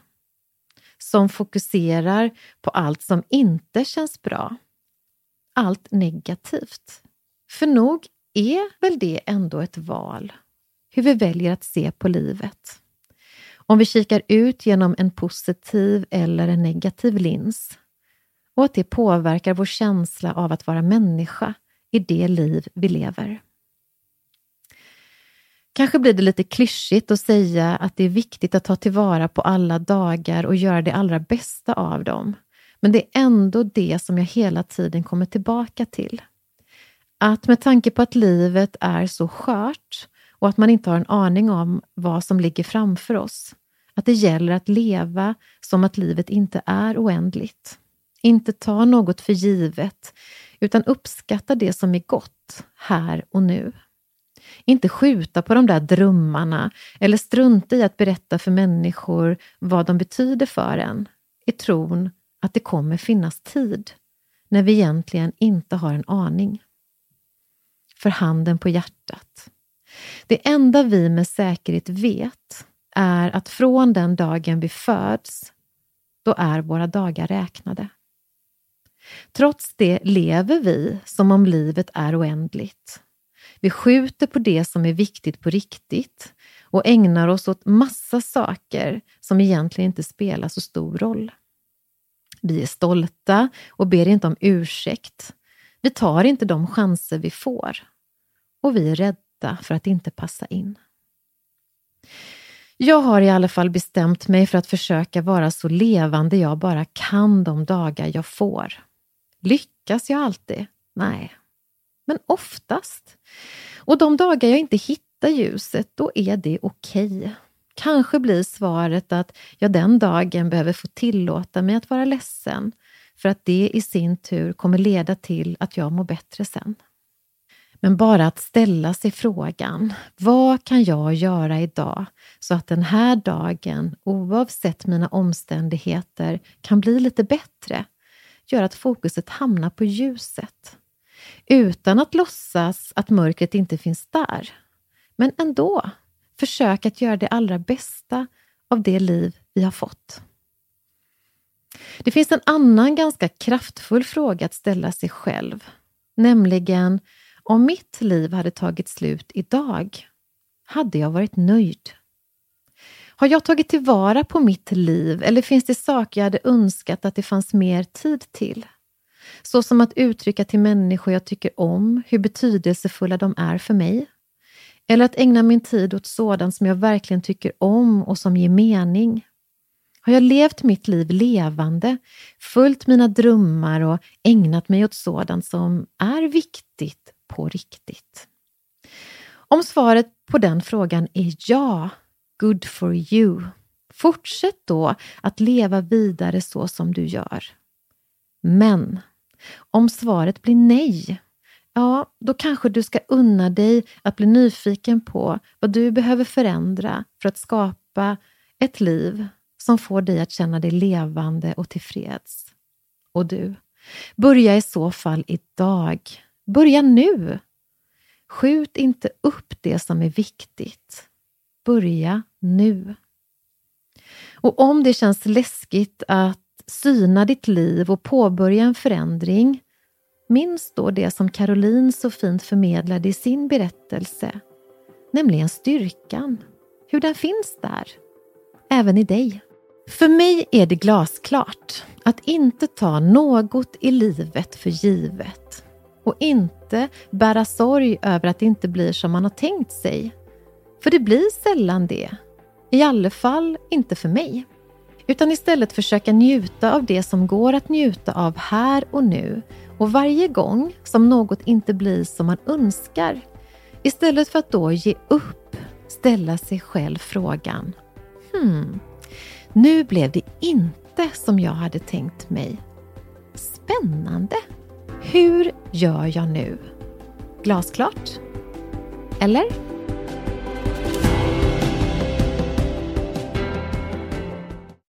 Som fokuserar på allt som inte känns bra. Allt negativt. För nog är väl det ändå ett val, hur vi väljer att se på livet. Om vi kikar ut genom en positiv eller en negativ lins och att det påverkar vår känsla av att vara människa i det liv vi lever. Kanske blir det lite klyschigt att säga att det är viktigt att ta tillvara på alla dagar och göra det allra bästa av dem. Men det är ändå det som jag hela tiden kommer tillbaka till. Att med tanke på att livet är så skört och att man inte har en aning om vad som ligger framför oss, att det gäller att leva som att livet inte är oändligt. Inte ta något för givet, utan uppskatta det som är gott här och nu. Inte skjuta på de där drömmarna eller strunta i att berätta för människor vad de betyder för en, i tron att det kommer finnas tid, när vi egentligen inte har en aning. För handen på hjärtat. Det enda vi med säkerhet vet är att från den dagen vi föds då är våra dagar räknade. Trots det lever vi som om livet är oändligt. Vi skjuter på det som är viktigt på riktigt och ägnar oss åt massa saker som egentligen inte spelar så stor roll. Vi är stolta och ber inte om ursäkt. Vi tar inte de chanser vi får. Och vi är rädda för att inte passa in. Jag har i alla fall bestämt mig för att försöka vara så levande jag bara kan de dagar jag får. Lyckas jag alltid? Nej. Men oftast. Och de dagar jag inte hittar ljuset, då är det okej. Okay. Kanske blir svaret att jag den dagen behöver få tillåta mig att vara ledsen, för att det i sin tur kommer leda till att jag mår bättre sen. Men bara att ställa sig frågan, vad kan jag göra idag så att den här dagen, oavsett mina omständigheter, kan bli lite bättre, gör att fokuset hamnar på ljuset. Utan att låtsas att mörkret inte finns där. Men ändå, försök att göra det allra bästa av det liv vi har fått. Det finns en annan ganska kraftfull fråga att ställa sig själv, nämligen om mitt liv hade tagit slut idag, hade jag varit nöjd? Har jag tagit tillvara på mitt liv eller finns det saker jag hade önskat att det fanns mer tid till? Så som att uttrycka till människor jag tycker om hur betydelsefulla de är för mig. Eller att ägna min tid åt sådant som jag verkligen tycker om och som ger mening. Har jag levt mitt liv levande, följt mina drömmar och ägnat mig åt sådant som är viktigt på riktigt? Om svaret på den frågan är ja, good for you. Fortsätt då att leva vidare så som du gör. Men om svaret blir nej, ja, då kanske du ska unna dig att bli nyfiken på vad du behöver förändra för att skapa ett liv som får dig att känna dig levande och tillfreds. Och du, börja i så fall idag. Börja nu! Skjut inte upp det som är viktigt. Börja nu. Och om det känns läskigt att syna ditt liv och påbörja en förändring, minns då det som Caroline så fint förmedlade i sin berättelse, nämligen styrkan, hur den finns där, även i dig. För mig är det glasklart att inte ta något i livet för givet och inte bära sorg över att det inte blir som man har tänkt sig. För det blir sällan det. I alla fall inte för mig. Utan istället försöka njuta av det som går att njuta av här och nu. Och varje gång som något inte blir som man önskar, istället för att då ge upp, ställa sig själv frågan. Hmm, nu blev det inte som jag hade tänkt mig. Spännande! Hur gör jag nu? Glasklart? Eller?